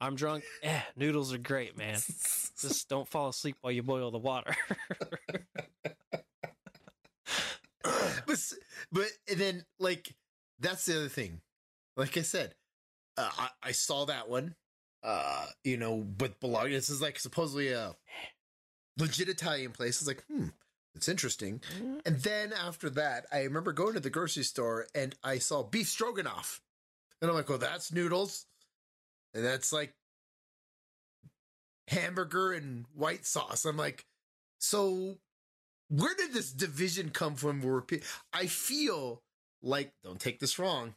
I'm drunk. Eh, noodles are great, man. Just don't fall asleep while you boil the water. but but and then like that's the other thing. Like I said, uh, I, I saw that one. Uh, you know, but Bologna. This is like supposedly a legit Italian place. It's like, hmm, it's interesting. Mm-hmm. And then after that, I remember going to the grocery store and I saw beef stroganoff, and I'm like, well, that's noodles, and that's like hamburger and white sauce. I'm like, so where did this division come from? I feel like, don't take this wrong.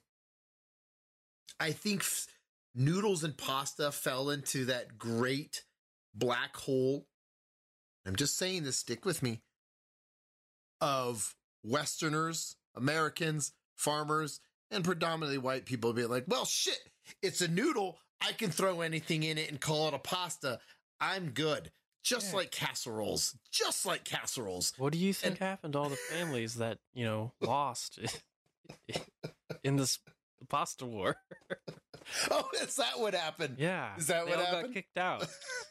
I think f- noodles and pasta fell into that great black hole. I'm just saying this, stick with me. Of Westerners, Americans, farmers, and predominantly white people being like, well, shit, it's a noodle. I can throw anything in it and call it a pasta. I'm good. Just Yeah. like casseroles. Just like casseroles. what do you think And- happened to all the families that you know lost in this pasta war? Oh, is that what happened? Yeah, Is that they what all happened? got kicked out,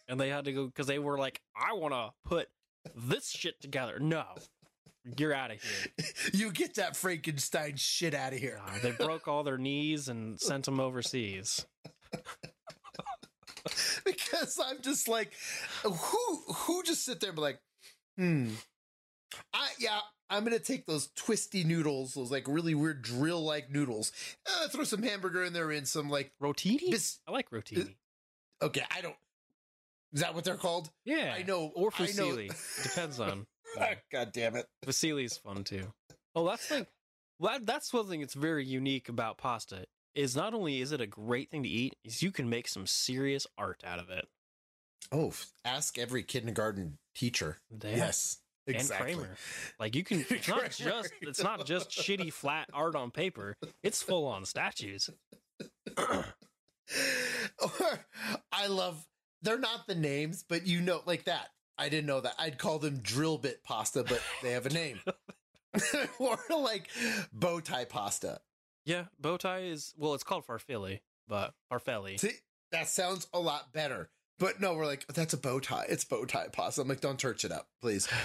and they had to go because they were like, "I want to put this shit together." No, you're out of here. you get that Frankenstein shit out of here. Uh, they broke all their knees and sent them overseas. because I'm just like, who who just sit there and be like, hmm, I yeah, I'm gonna take those twisty noodles, those like really weird drill like noodles, uh, throw some hamburger in there and some like, Rotini? bis- I like rotini. okay, I don't. Is that what they're called? Yeah, I know, Or fusilli. Depends on. God damn it! Fusilli's fun too. Oh, that's like well, that- that's one thing that's very unique about pasta. Is not only is it a great thing to eat, is you can make some serious art out of it. Oh, ask every kindergarten teacher. They- Yes, and exactly. Kramer. Like you can. It's not just. It's not just shitty flat art on paper. It's full on statues. or I love they're not the names, but you know, like that. I didn't know that. I'd call them drill bit pasta, but they have a name. or like bow tie pasta. Yeah, bow tie is well, it's called farfalle, but farfalle. See, that sounds a lot better. But no, we're like, that's a bow tie. It's bow tie pasta. I'm like, don't church it up, please.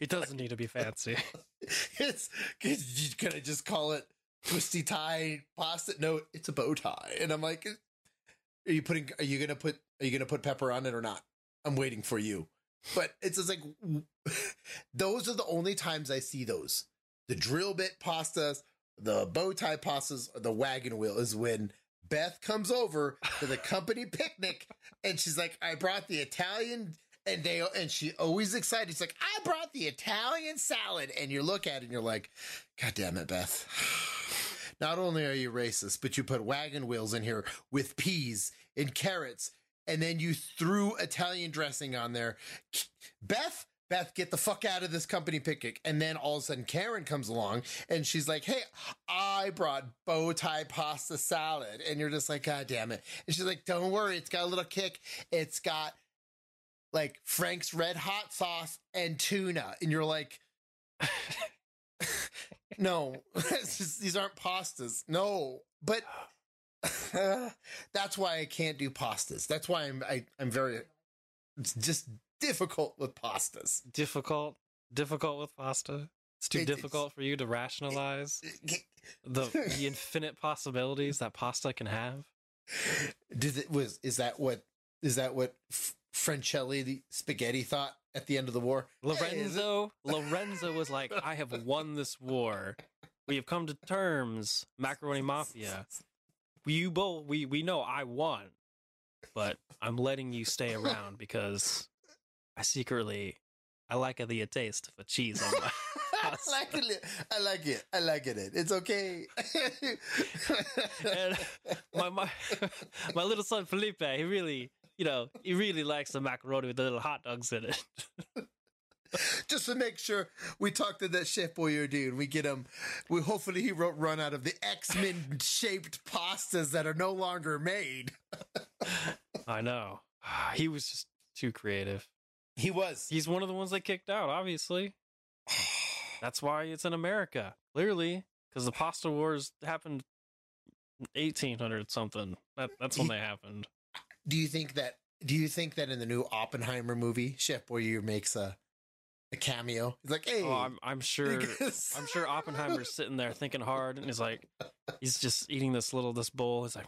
It doesn't need to be fancy. it's can you I just call it twisty tie pasta? No, it's a bow tie. And I'm like, are you putting are you gonna put are you gonna put pepper on it or not? I'm waiting for you. But it's just like those are the only times I see those. The drill bit pastas, the bow tie pastas, or the wagon wheel is when Beth comes over to the company picnic and she's like, I brought the Italian and they and she always excited. She's like, I brought the Italian salad. And you look at it and you're like, God damn it, Beth. Not only are you racist, but you put wagon wheels in here with peas and carrots, and then you threw Italian dressing on there. Beth, Beth, get the fuck out of this company picnic. And then all of a sudden Karen comes along and she's like, Hey, I brought bow tie pasta salad. And you're just like, God damn it. And she's like, Don't worry, it's got a little kick. It's got like Frank's red hot sauce and tuna. And you're like, no, just, these aren't pastas. No, but oh. that's why I can't do pastas. That's why I'm I, I'm very. It's just difficult with pastas. difficult, difficult with pasta. It's too It- it's- difficult for you to rationalize the the infinite possibilities that pasta can have. Did it was is that what is that what Francelli the spaghetti thought at the end of the war? It- Lorenzo, Lorenzo was like, "I have won this war. We have come to terms, macaroni mafia. You both, we we know I won, but I'm letting you stay around because I secretly I like the taste of cheese on my." I like it. I like it. I like it. It's okay. and my my my little son Felipe, he really, you know, he really likes the macaroni with the little hot dogs in it. Just to make sure we talk to that chef Boyardee and we get him. We hopefully he wrote run out of the X Men shaped pastas that are no longer made. I know. He was just too creative. He was. He's one of the ones they kicked out, obviously. That's why it's in America, clearly, because the pasta wars happened 1800 something. That, that's when He- they happened. Do you think that? Do you think that in the new Oppenheimer movie, Chef Boyardee makes a a cameo? He's like, "Hey, Oh, I'm, I'm sure. I'm sure Oppenheimer's sitting there thinking hard, and he's like, he's just eating this little this bowl. He's like,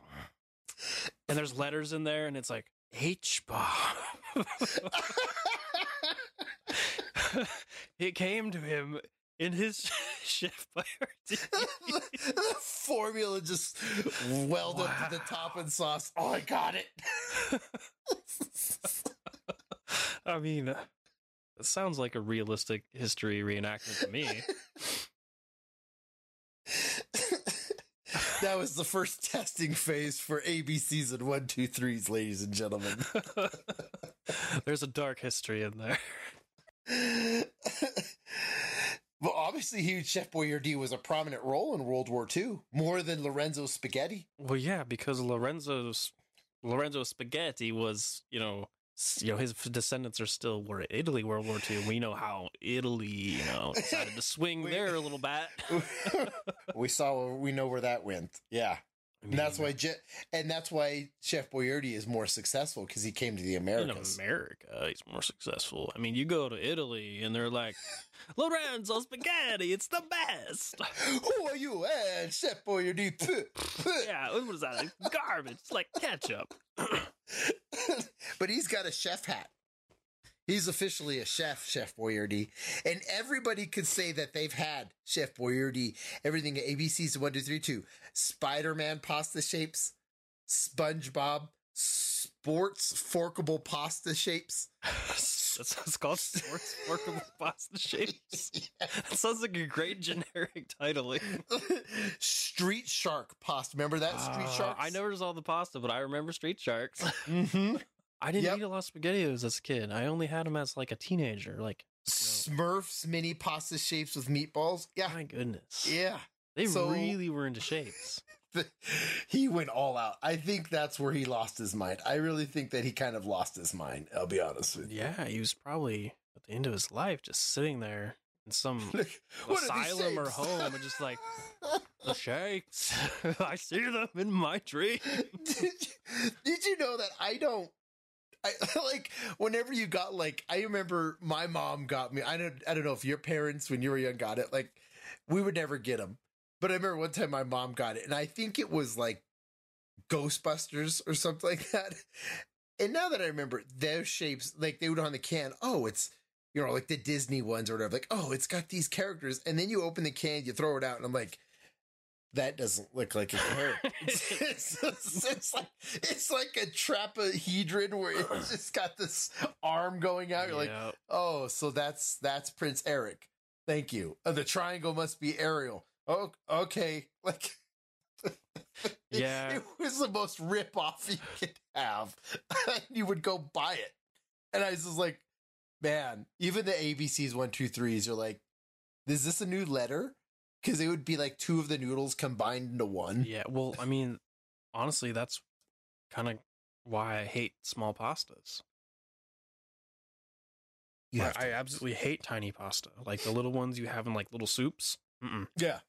and there's letters in there, and it's like H bomb. it came to him in his chef the, the formula just welled up to the top and sauce. Oh, I got it. I mean, sounds like a realistic history reenactment to me. that was the first testing phase for ABCs one, two, threes, ladies and gentlemen. There's a dark history in there. well, obviously, Huge Chef Boyardee was a prominent role in World War II, more than Lorenzo Spaghetti. Well, yeah, because Lorenzo's Lorenzo Spaghetti was, you know, you know, his descendants are still were Italy World War II. We know how Italy, you know, decided to swing We- there a little bit. we saw, we know where that went. Yeah. I And that's why, Je- and that's why Chef Boyardee is more successful because he came to the in America, he's more successful. I mean, you go to Italy and they're like, Lorenzo Spaghetti, it's the best. Who are you? Eh, Chef Boyardee. Yeah, what is that? Like garbage. It's like ketchup. but he's got a chef hat. He's officially a chef, Chef Boyardee. And everybody could say that they've had Chef Boyardee. Everything at ABC's 1, 2, 3, 2. Spider Man pasta shapes, SpongeBob, sports forkable pasta shapes. That's what it's called. Sports workable pasta shapes. That sounds like a great generic titling. Street Shark pasta. Remember that? Street shark? I never saw all the pasta, but I remember Street Sharks. Mm-hmm. I didn't Yep. eat a lot of SpaghettiOs as a kid. I only had them as like a teenager. Like, Smurfs mini pasta shapes with meatballs. Yeah. my goodness. Yeah. They so- really were into shapes. he went all out. I think that's where he lost his mind. I really think that he kind of lost his mind. I'll be honest with you. Yeah, he was probably at the end of his life just sitting there in some What are these asylum or shapes? home and just like the shakes. I see them in my dream. did, you, did you know that I don't? I like whenever you got like I remember my mom got me. I don't I don't know if your parents when you were young got it. Like we would never get them, but I remember one time my mom got it, and I think it was like Ghostbusters or something like that. And now that I remember those shapes, like they would on the can. Oh, it's you know like the Disney ones or whatever. Like oh, it's got these characters, and then you open the can, you throw it out, and I'm like. That doesn't look like a character. it's, it's, it's like it's like a trapahedron where it's just got this arm going out. You're like, oh, so that's that's Prince Eric. Thank you. Uh, the triangle must be Ariel. Oh, okay. Like, Yeah. it was the most rip off you could have. you would go buy it, and I was just like, man. Even the ABCs one two threes are like, is this a new letter? Because it would be like two of the noodles combined into one. Yeah, well, I mean, honestly, that's kind of why I hate small pastas. Yeah, I, I absolutely hate tiny pasta, like the little ones you have in like little soups. Mm-mm. yeah.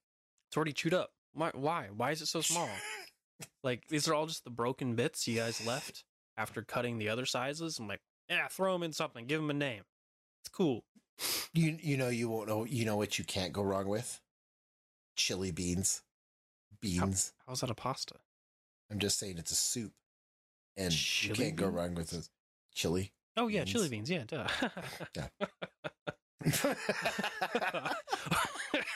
It's already chewed up. Why? Why? Why is it so small? like these are all just the broken bits you guys left after cutting the other sizes. I'm like, yeah, throw them in something. Give them a name. It's cool. You you know you won't know you know what you can't go wrong with? Chili beans. Beans. How's that a pasta? I'm just saying it's a soup. And Chili you can't go wrong with this. Chili. Oh yeah, chili Beans. beans. Yeah, duh. Yeah. I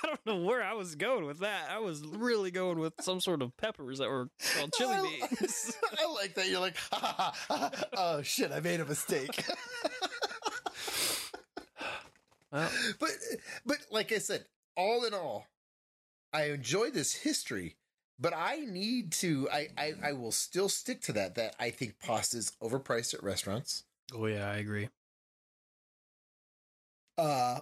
don't know where I was going with that. I was really going with some sort of peppers that were called chili I- beans. I like that. You're like, ha, ha, ha, ha. oh shit, I made a mistake. Well, but but like I said, all in all, I enjoy this history, but I need to I, I I will still stick to that that I think pasta is overpriced at restaurants. oh yeah, I agree. Uh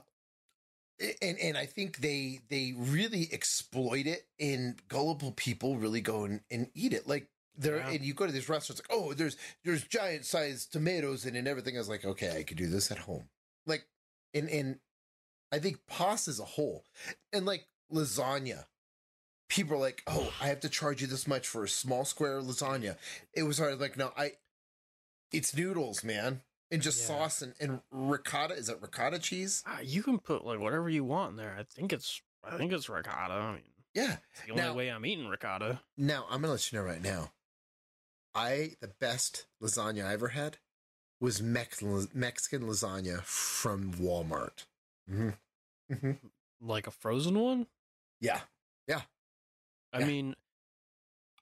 and and I think they they really exploit it and gullible people really go and, and eat it. Like there Yeah. and you go to these restaurants like, oh, there's there's giant sized tomatoes it and everything. I was like, okay, I could do this at home. Like and and I think pasta as a whole and like lasagna. People are like, oh, I have to charge you this much for a small square lasagna. It was hard. Like, no, I it's noodles, man. And just Yeah. sauce and, and ricotta. Is it ricotta cheese? Ah, you can put like whatever you want in there. I think it's I think it's ricotta. I mean, Yeah. it's the only Now- way I'm eating ricotta. Now I'm gonna let you know right now. I the best lasagna I ever had was Mex- Mexican lasagna from Walmart. hmm hmm Like a frozen one? Yeah, Yeah. I Yeah. mean,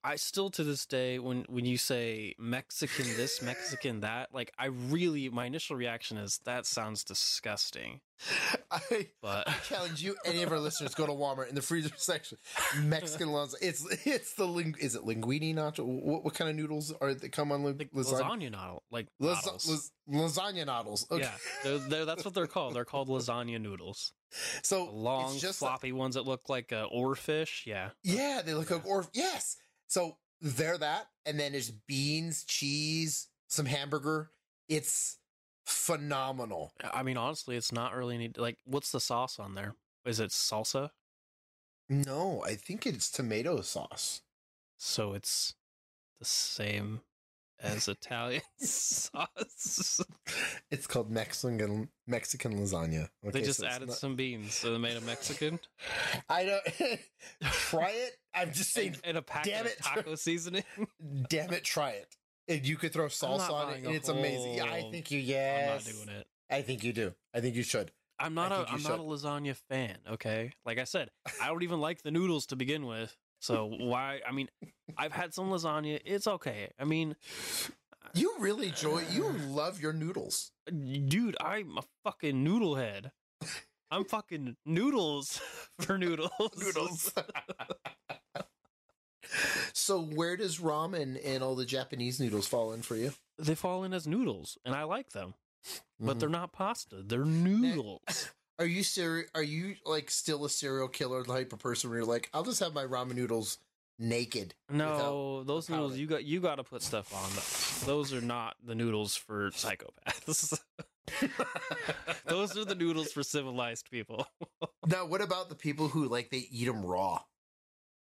I still to this day when when you say Mexican this, Mexican that, like I really my initial reaction is that sounds disgusting. I But I challenge you. Any of our listeners go to Walmart in the freezer section. Mexican lasagna. It's it's the ling. Is it linguine nacho? What, what kind of noodles are that come on li- like lasagna? lasagna noodle, like Las- noodles. las- lasagna noodles. Okay. Yeah, they're, they're, that's what they're called. They're called lasagna noodles. So Long, it's just like- floppy ones that look like uh, oarfish. Yeah, Yeah, they look like or yes. So they're that, and then there's beans, cheese, some hamburger. It's phenomenal. I mean, honestly, it's not really need like. What's the sauce on there? Is it salsa? No, I think it's tomato sauce. So it's the same as Italian sauce. It's called Mexican Mexican lasagna. they just so added not- some beans, so they made a Mexican. I don't try it. I'm just saying, and, and a packet damn of it. taco seasoning. damn it, try it. And you could throw salsa on it, and it's amazing. Yeah, I think you. Yeah. I'm not doing it. I think you do. I think you should. I'm not a I'm not a lasagna fan. Okay, like I said, I don't even like the noodles to begin with. So why? I mean, I've had some lasagna. It's okay. I mean, You really enjoy. You love your noodles. dude, I'm a fucking noodle head. I'm fucking noodles for noodles. noodles. so where does ramen and all the Japanese noodles fall in for you? they fall in as noodles, and I like them, but Mhm. they're not pasta. They're noodles. Are you serious? Are you like still a serial killer type of person where you're like, I'll just have my ramen noodles naked. No, those noodles you got you got to put stuff on those. Those are not the noodles for psychopaths. those are the noodles for civilized people. Now, what about the people who like they eat them raw?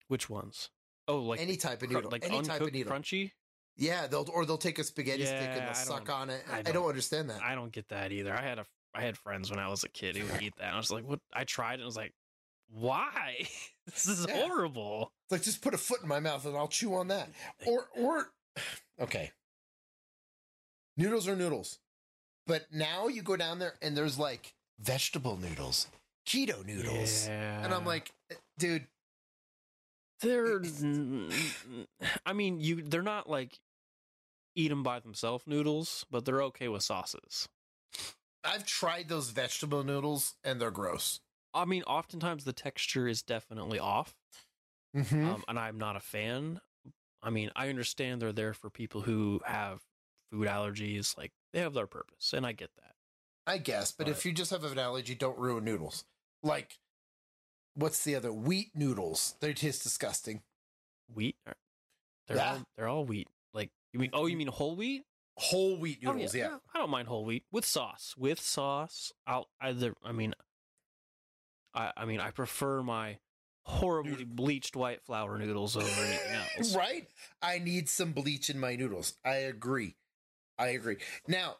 Which ones? Oh, like any type of noodle, like any type of noodle. crunchy. Yeah, they'll or they'll take a spaghetti stick and they'll suck on it. I I don't, don't- understand that. I don't get that either. I had a I had friends when I was a kid who would eat that. I was like, what? I tried it. and I was like, why? this is Yeah. horrible. It's like just put a foot in my mouth and I'll chew on that. Or or okay. Noodles are noodles. But now you go down there and there's like vegetable noodles, keto noodles. Yeah. And I'm like, eh, dude, they're. I mean, you. They're not like eat them by themselves noodles, but they're okay with sauces. I've tried those vegetable noodles and they're gross. I mean, oftentimes the texture is definitely off, Mm-hmm. um, and I'm not a fan. I mean, I understand they're there for people who have food allergies, like they have their purpose, and I get that. I guess, but if you just have an allergy, don't ruin noodles. Like, what's the other? Wheat noodles. They taste disgusting. Wheat, they're Yeah. all they're all wheat. Like you mean? Oh, you mean whole wheat? Whole wheat Oh, noodles, yeah. I don't mind whole wheat with sauce. With sauce, I'll either. I mean, I I mean, I prefer my horribly bleached white flour noodles over anything else. Right? I need some bleach in my noodles. I agree. I agree. Now,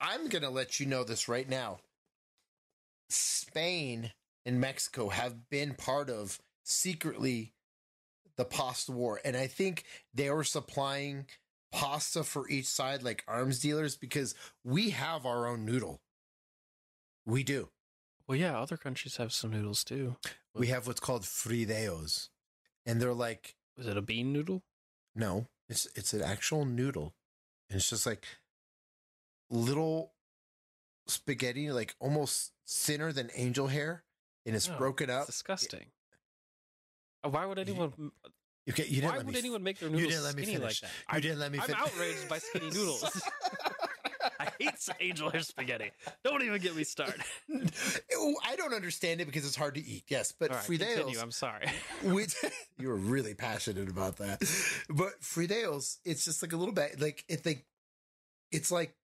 I'm going to let you know this right now. Spain and Mexico have been part of secretly the pasta war. And I think they were supplying pasta for each side like arms dealers because we have our own noodle. We do. Well, yeah, other countries have some noodles too. We have what's called frideos. And they're like Is it a bean noodle? No, it's it's an actual noodle. And it's just like little spaghetti, like almost thinner than angel hair, and it's No, broken It's up. disgusting. Uh, Why would anyone? Okay, you didn't Why let would me. anyone make their you noodles didn't let me skinny finish. like that? You I, didn't let me. I'm fin- outraged by skinny noodles. I hate angel hair spaghetti. Don't even get me started. I don't understand it because it's hard to eat. Yes, but All right, continue. I'm sorry. You were really passionate about that, but frideos, it's just like a little bit like it like it's like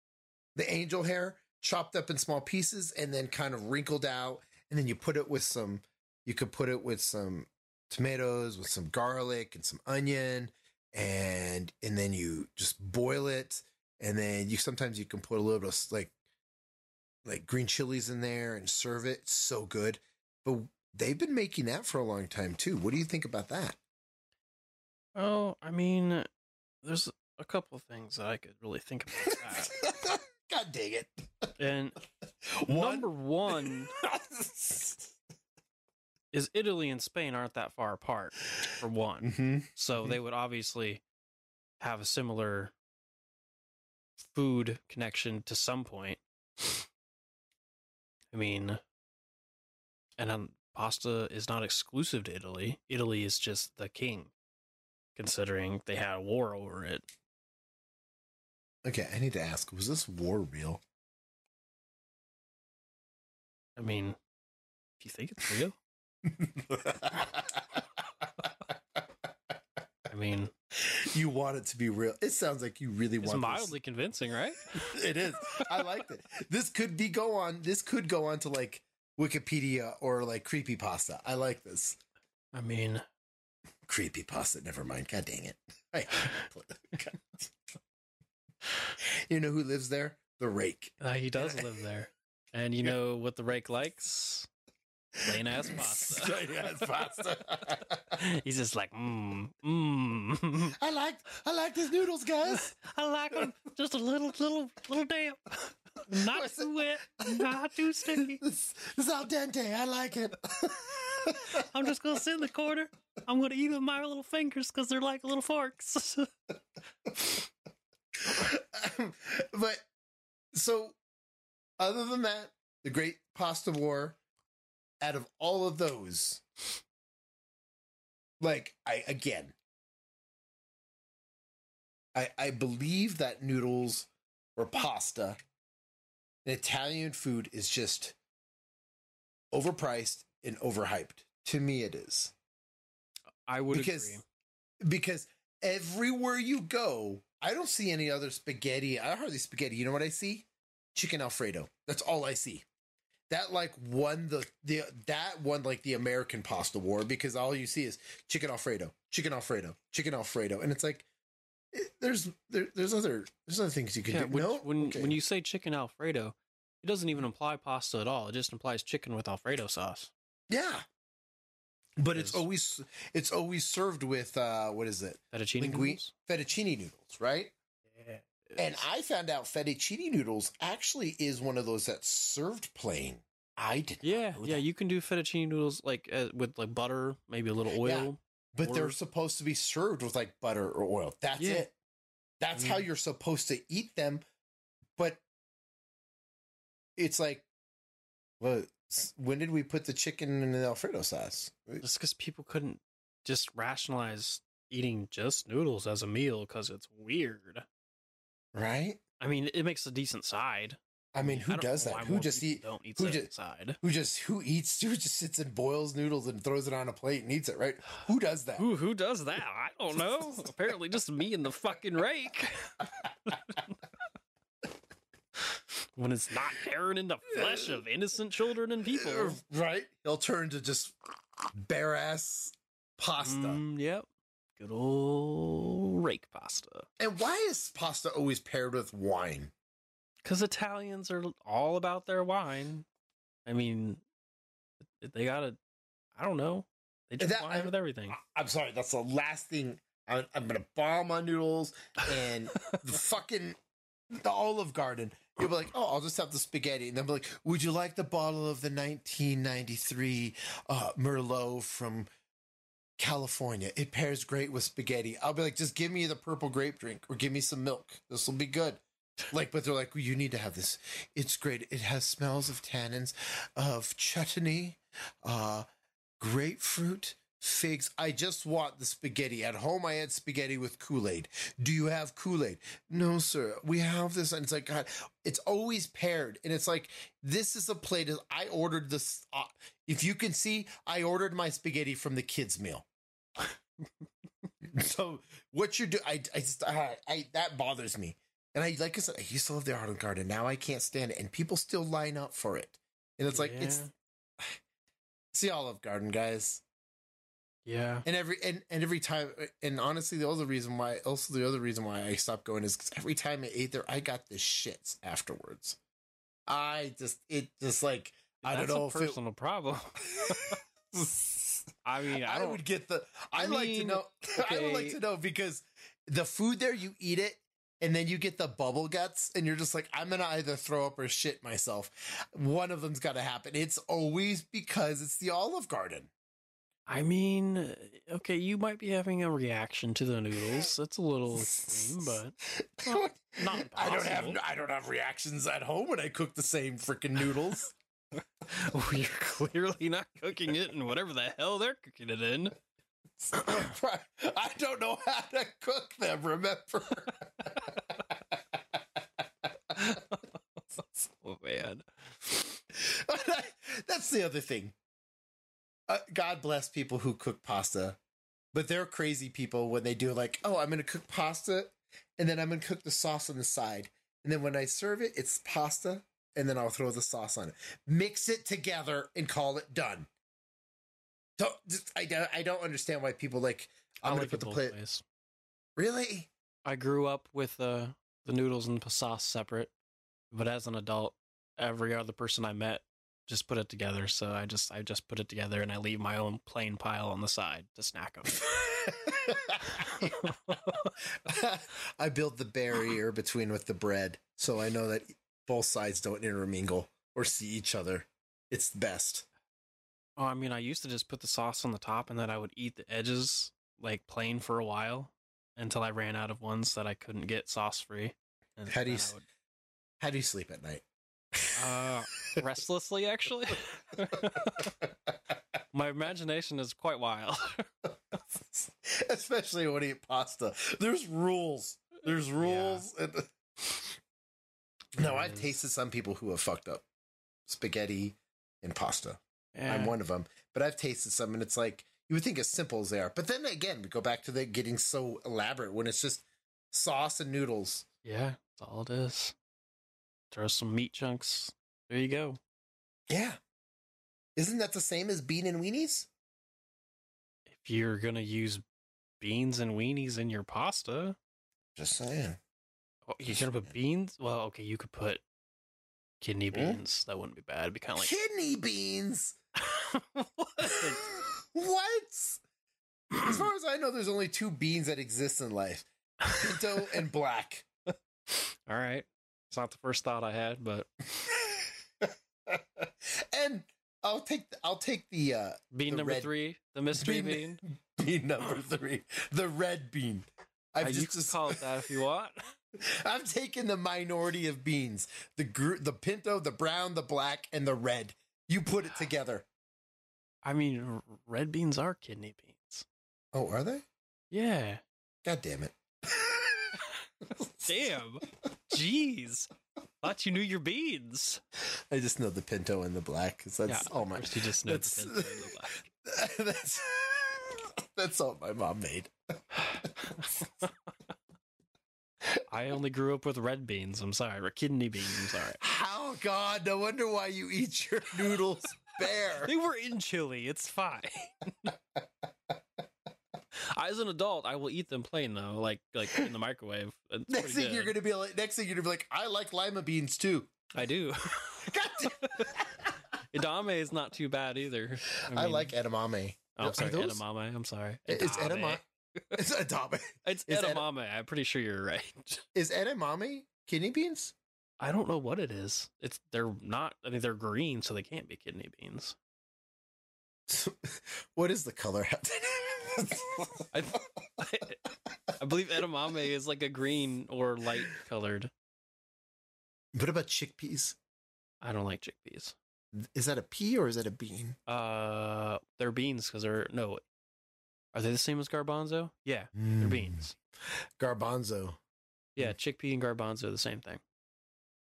the angel hair chopped up in small pieces and then kind of wrinkled out, and then you put it with some. You could put it with some tomatoes, with some garlic and some onion, and and then you just boil it, and then you sometimes you can put a little bit of like like green chilies in there and serve it. It's so good, but they've been making that for a long time too. What do you think about that? Oh, I mean, there's a couple of things that I could really think about that. God dang it! And One- number one is Italy and Spain aren't that far apart, for one. hmm So they would obviously have a similar food connection to some point. I mean, and um, pasta is not exclusive to Italy. Italy is just the king, considering they had a war over it. Okay, I need to ask: Was this war real? I mean, do you think it's real, I mean, you want it to be real. It sounds like you really want. it's mildly convincing, right? It is. I liked it. This could be go on. This could go on to like Wikipedia or like creepy pasta. I like this I mean, creepy pasta. Never mind. God dang it. You know who lives there? The rake. uh, he does live there. And you know what the rake likes? Plain ass pasta. Plain ass pasta. He's just like, mmm, mmm. I like I like these noodles, guys. I like them just a little, little, little damp. Not What's too wet, not too sticky. This, this al dente. I like it. I'm just gonna sit in the corner. I'm gonna eat with my little fingers because they're like little forks. but so, other than that, the Great Pasta War. Out of all of those, like I again, I I believe that noodles or pasta, Italian food is just overpriced and overhyped. To me, it is I would because agree. because everywhere you go, I don't see any other spaghetti. I hardly spaghetti. You know what I see? Chicken Alfredo. That's all I see. That like won the the that won like the American pasta war because all you see is chicken Alfredo, chicken Alfredo, chicken Alfredo, and it's like it, there's there, there's other there's other things you can Yeah, do. when, no, when Okay. when you say chicken Alfredo, it doesn't even imply pasta at all. It just implies chicken with Alfredo sauce. yeah, but it's always it's always served with uh what is it Fettuccine Linguine- noodles. fettuccine noodles, right? And I found out fettuccine noodles actually is one of those that's served plain. I did, yeah, yeah, you can do fettuccine noodles like uh, with like butter, maybe a little oil. but or- they're supposed to be served with like butter or oil. That's Yeah. it. That's how Mm. you're supposed to eat them. But it's like, well, when did we put the chicken in the Alfredo sauce? Just because people couldn't just rationalize eating just noodles as a meal because it's weird. Right? I mean, it makes a decent side. I mean, who I does that? Who just eat? Don't eat who that ju- side. Who just who eats? Who just sits and boils noodles and throws it on a plate and eats it? Right? Who does that? Who who does that? I don't know. Apparently, just me and the fucking rake. when it's not tearing into flesh of innocent children and people. Right? He'll turn to just bare ass pasta. Mm, yep. Good old rake pasta. And why is pasta always paired with wine? Because Italians are all about their wine. I mean, they gotta. I don't know. They drink That- wine I'm- with everything. I'm sorry, that's the last thing. I'm, I'm gonna bomb on noodles and the fucking the Olive Garden. You'll be like, oh, I'll just have the spaghetti, and then be like, would you like the bottle of the 1993 uh, Merlot from California? It pairs great with spaghetti. I'll be like, just give me the purple grape drink or give me some milk. This will be good. Like, but they're like, well, you need to have this. It's great. It has smells of tannins, of chutney, uh, grapefruit, figs. I just want the spaghetti. At home, I had spaghetti with Kool Aid. Do you have Kool Aid? No, sir. We have this. And it's like, God, it's always paired. And it's like, this is a plate. I ordered this. Uh, if you can see, I ordered my spaghetti from the kids' meal. so what you're doing, I, I just, I, I, that bothers me. And I, like I said, I used to love the Olive Garden. Now I can't stand it. And people still line up for it. And it's like, it's, Yeah. it's the Olive Garden, guys. Yeah. And every and, and every time and honestly the other reason why also the other reason why I stopped going is because every time I ate there I got the shits afterwards. I just it just like I don't That's know a if it personal problem. I mean, I, I, would get the I I'd like to mean, know I would like to know because the food there you eat it and then you get the bubble guts and you're just like I'm going to either throw up or shit myself. One of them's got to happen. It's always because it's the Olive Garden. I mean, okay, you might be having a reaction to the noodles. That's a little extreme, but not- not I don't have. I don't have reactions at home when I cook the same freaking noodles. you're clearly not cooking it in whatever the hell they're cooking it in. I don't know how to cook them. Remember? oh man, That's the other thing. Uh, God bless people who cook pasta, but they're crazy people when they do like, oh, I'm going to cook pasta, and then I'm going to cook the sauce on the side, and then when I serve it, it's pasta, and then I'll throw the sauce on it. Mix it together and call it done. Just, I, don't- I don't understand why people like. I'm I like put the plate. ways. Really? I grew up with uh, the noodles and the sauce separate, but as an adult, every other person I met just put it together. So I just I just put it together and I leave my own plain pile on the side to snack them. I build the barrier between with the bread, so I know that both sides don't intermingle or see each other. It's the best. oh, I mean, I used to just put the sauce on the top and then I would eat the edges like plain for a while until I ran out of ones that I couldn't get sauce free. And How do you then I s- would- How do you sleep at night? Uh, restlessly, actually. My imagination is quite wild. Especially when you eat pasta. There's rules. There's rules. And... No, I've tasted some people who have fucked up spaghetti and pasta. I'm one of them. But I've tasted some, and it's like You would think as simple as they are, but then again, we go back to the getting so elaborate when it's just sauce and noodles. Yeah, that's all it is. Throw some meat chunks. There you go. Yeah, isn't that the same as bean and weenies? If you're gonna use beans and weenies in your pasta, Just saying. Oh, you're gonna put beans. Well, okay, you could put kidney beans. That wouldn't be bad. It'd be kind of like Kidney beans. like what? As far as I know, there's only two beans that exist in life: pinto and black. all right. It's not the first thought I had, but and I'll take the, I'll take the uh, bean The number red three, the mystery bean. bean number three, the red bean. I've Uh, you just, can call it that if you want. I'm taking the minority of beans: the gr- the pinto, the brown, the black, and the red. You put it together. I mean, red beans are kidney beans. Oh, are they? Yeah. God damn it! Damn. Jeez. Thought you knew your beans. I just know the pinto and the black. that's yeah, all my. you just know that's- the pinto and the black. that's that's all my mom made. I only grew up with red beans. I'm sorry, or kidney beans. I'm sorry. How God? No wonder why you eat your noodles bare. They were in chili. It's fine. As an adult, I will eat them plain though, like like in the microwave. It's Next thing you're gonna be like, next thing you're gonna be like, I like lima beans too. I do. Edamame is not too bad either. I, mean- like edamame. Oh, I'm sorry, those- edamame. I'm sorry. It's Edamame. It's edamame. It's Is ed- edamame. I'm pretty sure you're right. Is edamame kidney beans? I don't know what it is. It's they're not. I mean, they're green, so they can't be kidney beans. what is the color? I, I believe edamame is like a green or light colored. what about chickpeas? I don't like chickpeas. Is that a pea or is that a bean? Uh, they're beans because they're no. Are they the same as garbanzo? Yeah, Hmm. they're beans. Garbanzo. Yeah, chickpea and garbanzo are the same thing.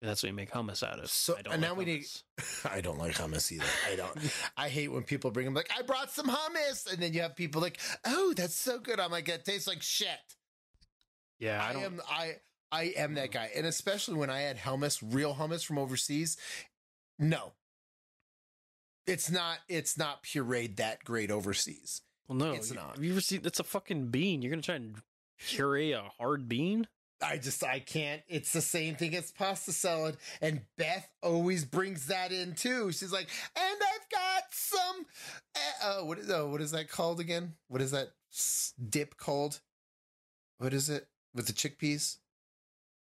That's what you make hummus out of. So- I don't and now like we need- I don't like hummus either. I don't. I hate when people bring them like, I brought some hummus, and then you have people like, Oh, that's so good. I'm like, it tastes like shit. Yeah, I I, don't. am. I I am that guy, and especially when I had hummus, real hummus from overseas. No, it's not. It's not pureed that great overseas. Well, no, it's you- not. Have you ever seen? It's a fucking bean. You're gonna try and puree a hard bean? I just I can't. It's the same thing as pasta salad, and Beth always brings that in too. She's like, and I've got some. Uh, uh, what is oh, what is that called again? What is that dip called? What is it with the chickpeas?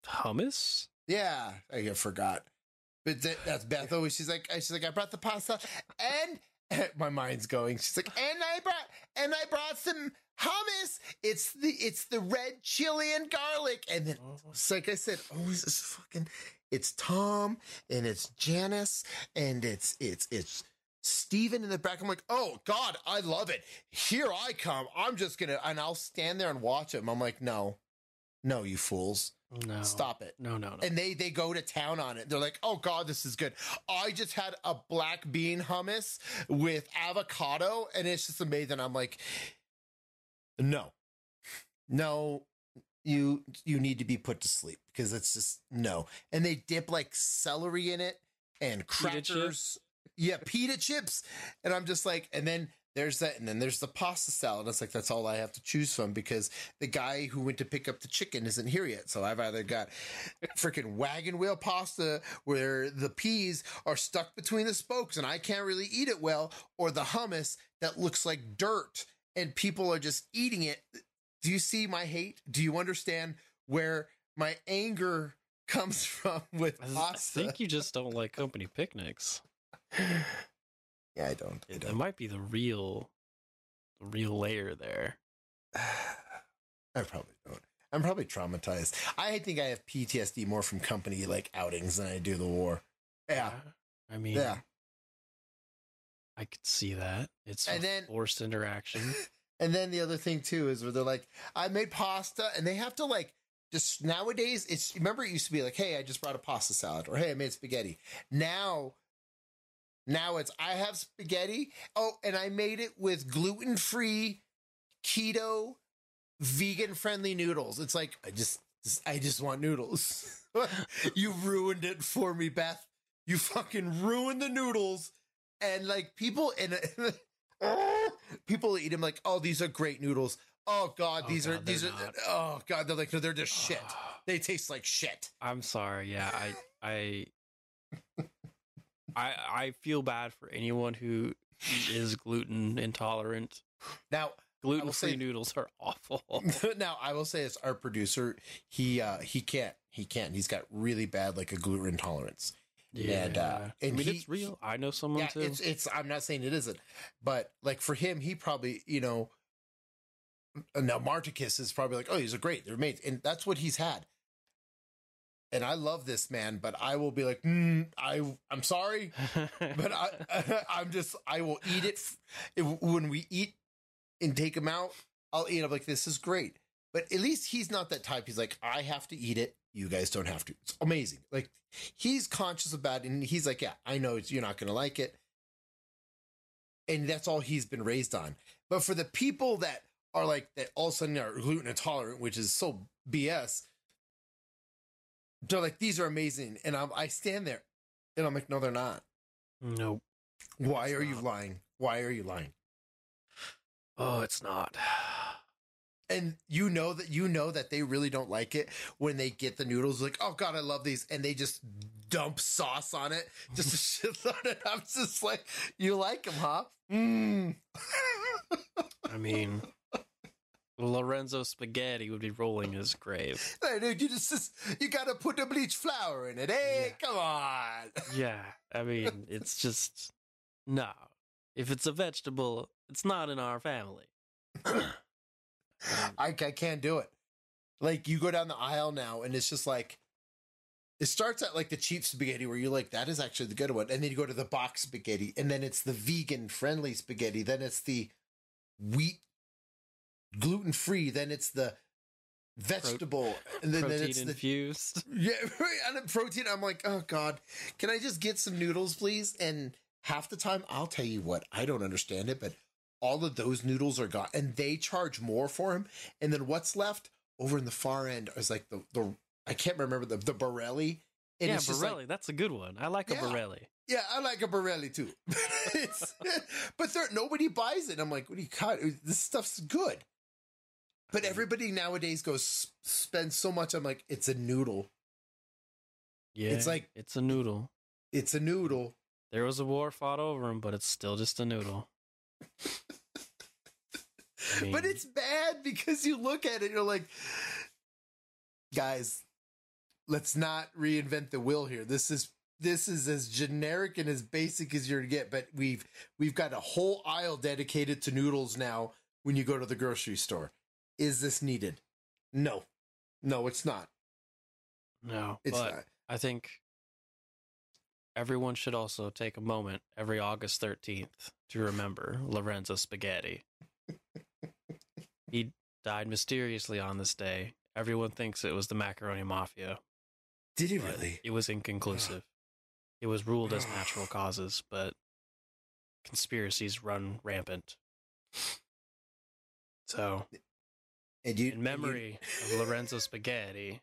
Hummus? Yeah, I forgot. But that, that's Beth always. She's like, she's like, I brought the pasta, and my mind's going. She's like, and I brought, and I brought some hummus. It's the, it's the red chili and garlic, and then oh. it's like I said, oh, always it's fucking, it's Tom and it's Janice and it's it's it's Steven in the back. I'm like, oh God, I love it. Here I come. I'm just gonna, and I'll stand there and watch him. I'm like, no, no, you fools, No. stop it No, no, no. and they they go to town on it. They're like, "Oh God, this is good." I just had a black bean hummus with avocado, and it's just amazing. I'm like, "No, no, you you need to be put to sleep because it's just no." And they dip like celery in it and Pita crackers. Yeah, pita chips, and I'm just like, and then there's that, and then there's the pasta salad. It's like that's all I have to choose from because the guy who went to pick up the chicken isn't here yet. So I've either got freaking wagon wheel pasta where the peas are stuck between the spokes and I can't really eat it well, or the hummus that looks like dirt and people are just eating it. Do you see my hate? Do you understand where my anger comes from with I, I think you just don't like company picnics. yeah, I don't. I It, don't. might be the real, the real layer there. I probably don't. I'm probably traumatized. I think I have PTSD more from company like outings than I do the war. Yeah. I mean, Yeah. I could see that. It's And then- forced interaction. And then the other thing too is where they're like, I made pasta and they have to like just nowadays it's remember it used to be like, hey, I just brought a pasta salad or hey, I made spaghetti. Now Now it's I have spaghetti. Oh, and I made it with gluten free, keto, vegan friendly noodles. It's like I just I just want noodles. you ruined it for me, Beth. You fucking ruined the noodles. And like people and people eat them like, oh, these are great noodles. Oh God, Oh, these are these are not. oh God, they're like no, they're just shit. They taste like shit. I'm sorry. Yeah, I I I I feel bad for anyone who is gluten intolerant. Now Gluten free noodles are awful. now I will say as our producer, he uh he can't he can't. He's got really bad like a gluten intolerance. And, uh, I mean, he- it's real. I know someone yeah, too. it's it's I'm not saying it isn't, but like for him, he probably, you know now Marticus is probably like, oh, these are great, they're mates, and that's what he's had. And I love this man, but I will be like, mm, I I'm sorry, but I I'm just I will eat it if, when we eat and take him out. I'll eat. I'm like, this is great, but at least he's not that type. He's like, I have to eat it. You guys don't have to. It's amazing. Like he's conscious about it, and he's like, yeah, I know it's, you're not going to like it, and that's all he's been raised on. But for the people that are like that, all of a sudden are gluten intolerant, which is so BS. They're like, these are amazing, and I'm, I stand there, and I'm like, no, they're not. nope. Why It's are you lying? Why are you lying? Oh, it's not. And you know that you know that they really don't like it when they get the noodles. Like, oh god, I love these, and they just dump sauce on it, just a shit on it. I'm just like, you like them, huh? Mm. I mean, Lorenzo Spaghetti would be rolling his grave. Hey, dude, you just, just you gotta put the bleach flour in it. Eh? Hey, come on. Yeah, I mean, it's just no. If it's a vegetable, it's not in our family. I, I can't do it. Like you go down the aisle now, and it's just like it starts at like the cheap spaghetti where you're like, that is actually the good one, and then you go to the box spaghetti, and then it's the vegan friendly spaghetti, then it's the wheat gluten free, then it's the vegetable, and then, then Protein it's the infused. yeah, right. And then protein. I'm like, oh god, can I just get some noodles, please? And half the time, I'll tell you what, I don't understand it, but all of those noodles are gone, and they charge more for them. And then what's left over in the far end is like the the I can't remember the the Borelli. And yeah, just like- that's a good one. I like a Yeah. Borelli. yeah, I like a Borelli too. but there nobody buys it. I'm like, what do you got? This stuff's good. But everybody nowadays goes spend so much. I'm like, it's a noodle. Yeah, It's like- it's a noodle. It's a noodle. There was a war fought over him, but it's still just a noodle. I But it's bad because you look at it, you're like, guys, let's not reinvent the wheel here. This is this is as generic and as basic as you're to get. But we've we've got a whole aisle dedicated to noodles now. When you go to the grocery store, is this needed? No, no, it's not. no. It's but not. I think everyone should also take a moment every August 13th to remember Lorenzo Spaghetti. he died mysteriously on this day. Everyone thinks it was the Macaroni Mafia. Did he really? It was inconclusive. It was ruled as natural causes, but conspiracies run rampant. So, And you, in memory of Lorenzo Spaghetti,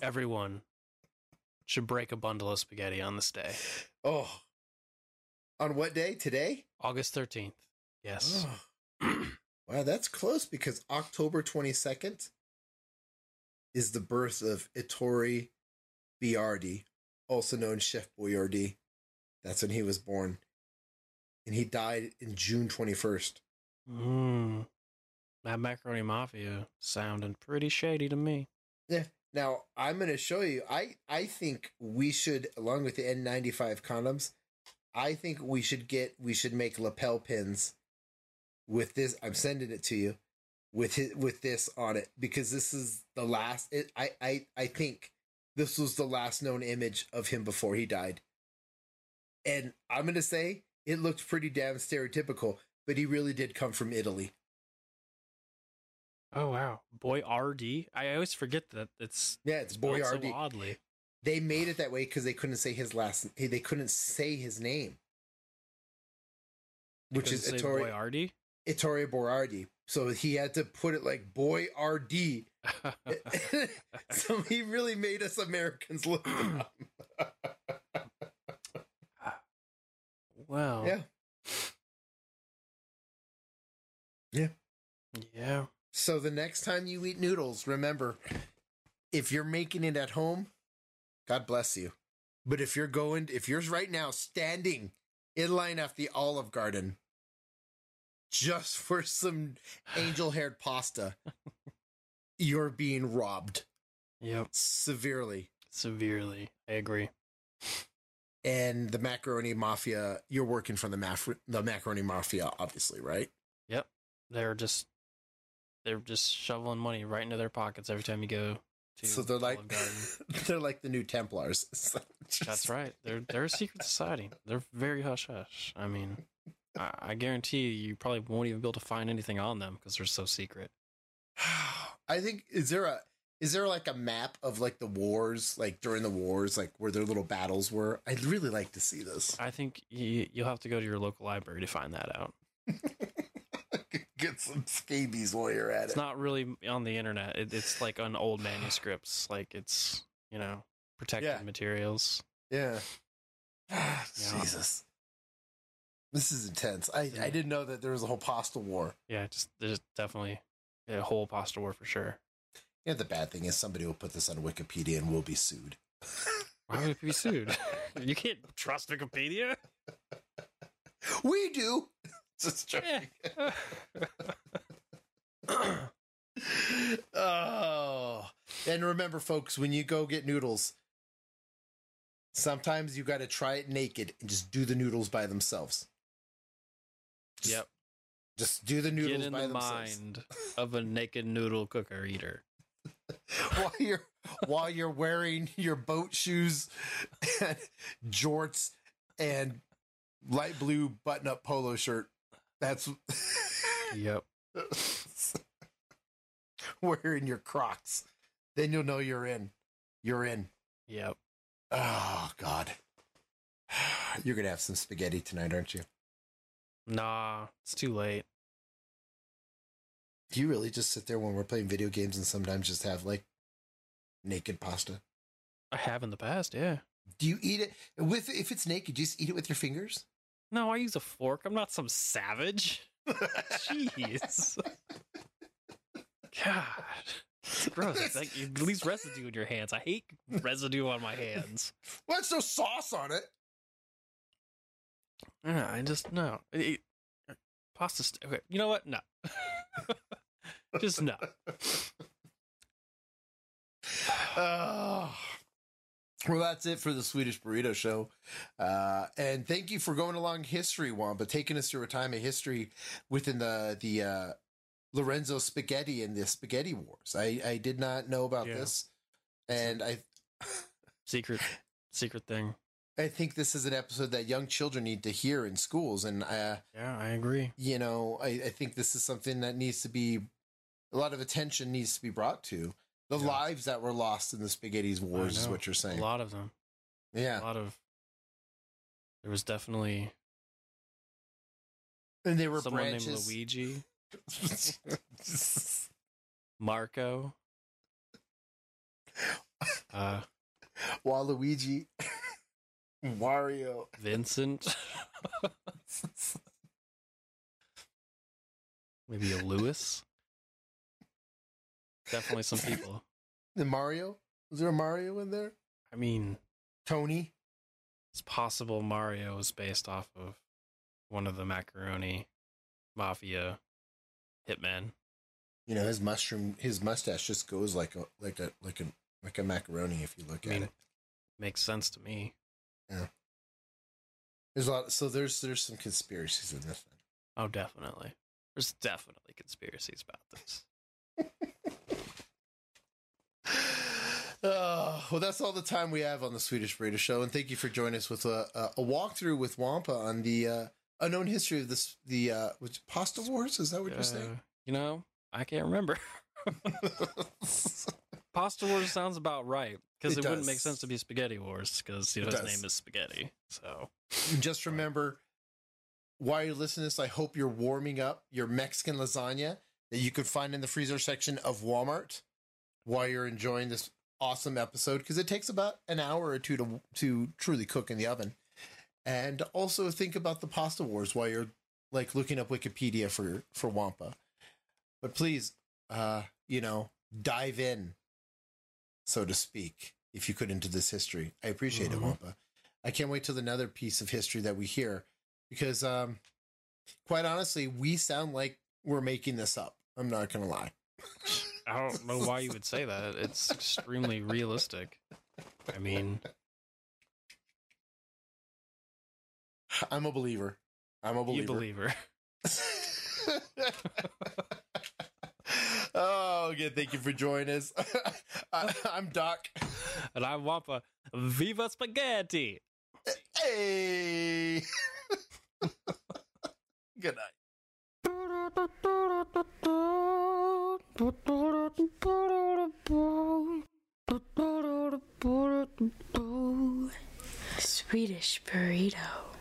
everyone should break a bundle of spaghetti on this day, oh, on what day? Today? August 13th. Yes. Oh. Wow, that's close because October 22nd is the birth of Ettore Boiardi, also known Chef Boyardee. That's when he was born. And he died in June 21st. Mm. That Macaroni Mafia sounding pretty shady to me. Yeah. Now, I'm going to show you. I, I think we should, along with the N95 condoms, I think we should get, we should make lapel pins with this. I'm sending it to you with his, with this on it because this is the last. It, I, I, I think this was the last known image of him before he died. And I'm going to say it looked pretty damn stereotypical, but he really did come from Italy. Oh wow, Boy RD. I always forget that it's Yeah, it's Boy Boyardee. so oddly. they made it that way because they couldn't say his last. They couldn't say his name, which is Couldn't say Ettore, Boyardi. Borardi. So he had to put it like Boy RD. so he really made us Americans look it up. well, Yeah. yeah. So the next time you eat noodles, remember, if you're making it at home, God bless you. But if you're going, if you're right now standing in line at the Olive Garden just for some angel haired pasta, you're being robbed Yep. severely. Severely. I agree. And the macaroni mafia, you're working for the maf- the macaroni mafia, obviously, right? Yep. They're just they're just shoveling money right into their pockets every time you go to So they're like they're like the new Templars. So That's right. They're they're a secret society. They're very hush hush. I mean, I, I guarantee you, you probably won't even be able to find anything on them because they're so secret. I think is there a is there like a map of like the wars, like during the wars, like where their little battles were? I'd really like to see this. I think you, you'll have to go to your local library to find that out. Get some scabies while you're at it. It's not really on the internet. It, it's like on old manuscripts. Like it's you know protected Yeah. materials. yeah. Jesus. This is intense. I, I didn't know that there was a whole postal war. Yeah, just there's definitely a whole pasta war for sure. Yeah, the bad thing is somebody will put this on Wikipedia and we'll be sued. Why would it be sued? you can't trust Wikipedia. We do. Just joking. oh, and remember, folks, when you go get noodles, sometimes you got to try it naked and just do the noodles by themselves. Just- yep. Just do the noodles Get in by the themselves mind of a naked noodle cooker eater. while you're while you're wearing your boat shoes, and jorts, and light blue button-up polo shirt. That's Yep. wearing your Crocs. Then you'll know you're in. You're in. Yep. Oh God. You're gonna have some spaghetti tonight, aren't you? Nah, it's too late. Do you really just sit there when we're playing video games and sometimes just have like naked pasta? I have in the past, yeah. Do you eat it with if it's naked? Do you just eat it with your fingers? No, I use a fork. I'm not some savage. Jeez. God. It's gross. It's like it leaves residue in your hands. I hate residue on my hands. Well, there's no sauce on it. Yeah, I just no. It- it- pasta. St- okay, you know what? No. just no. Oh. Well, that's it for the Swedish Burrito Show. Uh, and thank you for going along history, Wampa, taking us through a time of history within the the uh, Lorenzo Spaghetti and the Spaghetti Wars. I, I did not know about Yeah. this, and I Secret, secret thing. I think this is an episode that young children need to hear in schools. And uh, Yeah, I agree. you know, I, I think this is something that needs to be a lot of attention needs to be brought to the Yeah. lives that were lost in the Spaghetti's Wars. Is what you're saying. A lot of them. Yeah. A lot of. There was definitely And they were someone branches. named Luigi, Marco. Uh, Waluigi, Wario. Vincent. Maybe a Lewis. Definitely some people. The Mario? Was there a Mario in there? I mean, Tony? it's possible Mario is based off of one of the macaroni mafia hitmen. You know, his mushroom, his mustache just goes like a like a like a like a macaroni. If you look I at mean, it, makes sense to me. Yeah. There's a lot. So there's there's some conspiracies in this. Thing. Oh, definitely. There's definitely conspiracies about this. Uh, well, that's all the time we have on the Swedish Burrito Show, and thank you for joining us with a, a, a walkthrough with Wampa on the uh, unknown history of this the uh, which pasta wars. Is that what you're saying? Uh, you know, I can't remember. Pasta Wars sounds about right because It it, wouldn't make sense to be Spaghetti Wars because you know his name is Spaghetti. So just remember while you're listening to this, I hope you're warming up your Mexican lasagna that you could find in the freezer section of Walmart while you're enjoying this awesome episode because it takes about an hour or two to to truly cook in the oven. And also think about the pasta wars while you're like looking up Wikipedia for for Wampa. But please, uh, you know, dive in, so to speak, if you could into this history. I appreciate it, Mhm. Wampa. I can't wait till another piece of history that we hear because um quite honestly, we sound like we're making this up. I'm not gonna lie. I don't know why you would say that. It's extremely realistic. I mean, I'm a believer. I'm a believer. you believer. oh, again, thank you for joining us. I, I'm Doc. And I'm Wampa. Viva Spaghetti! Hey. Good night. Swedish burrito.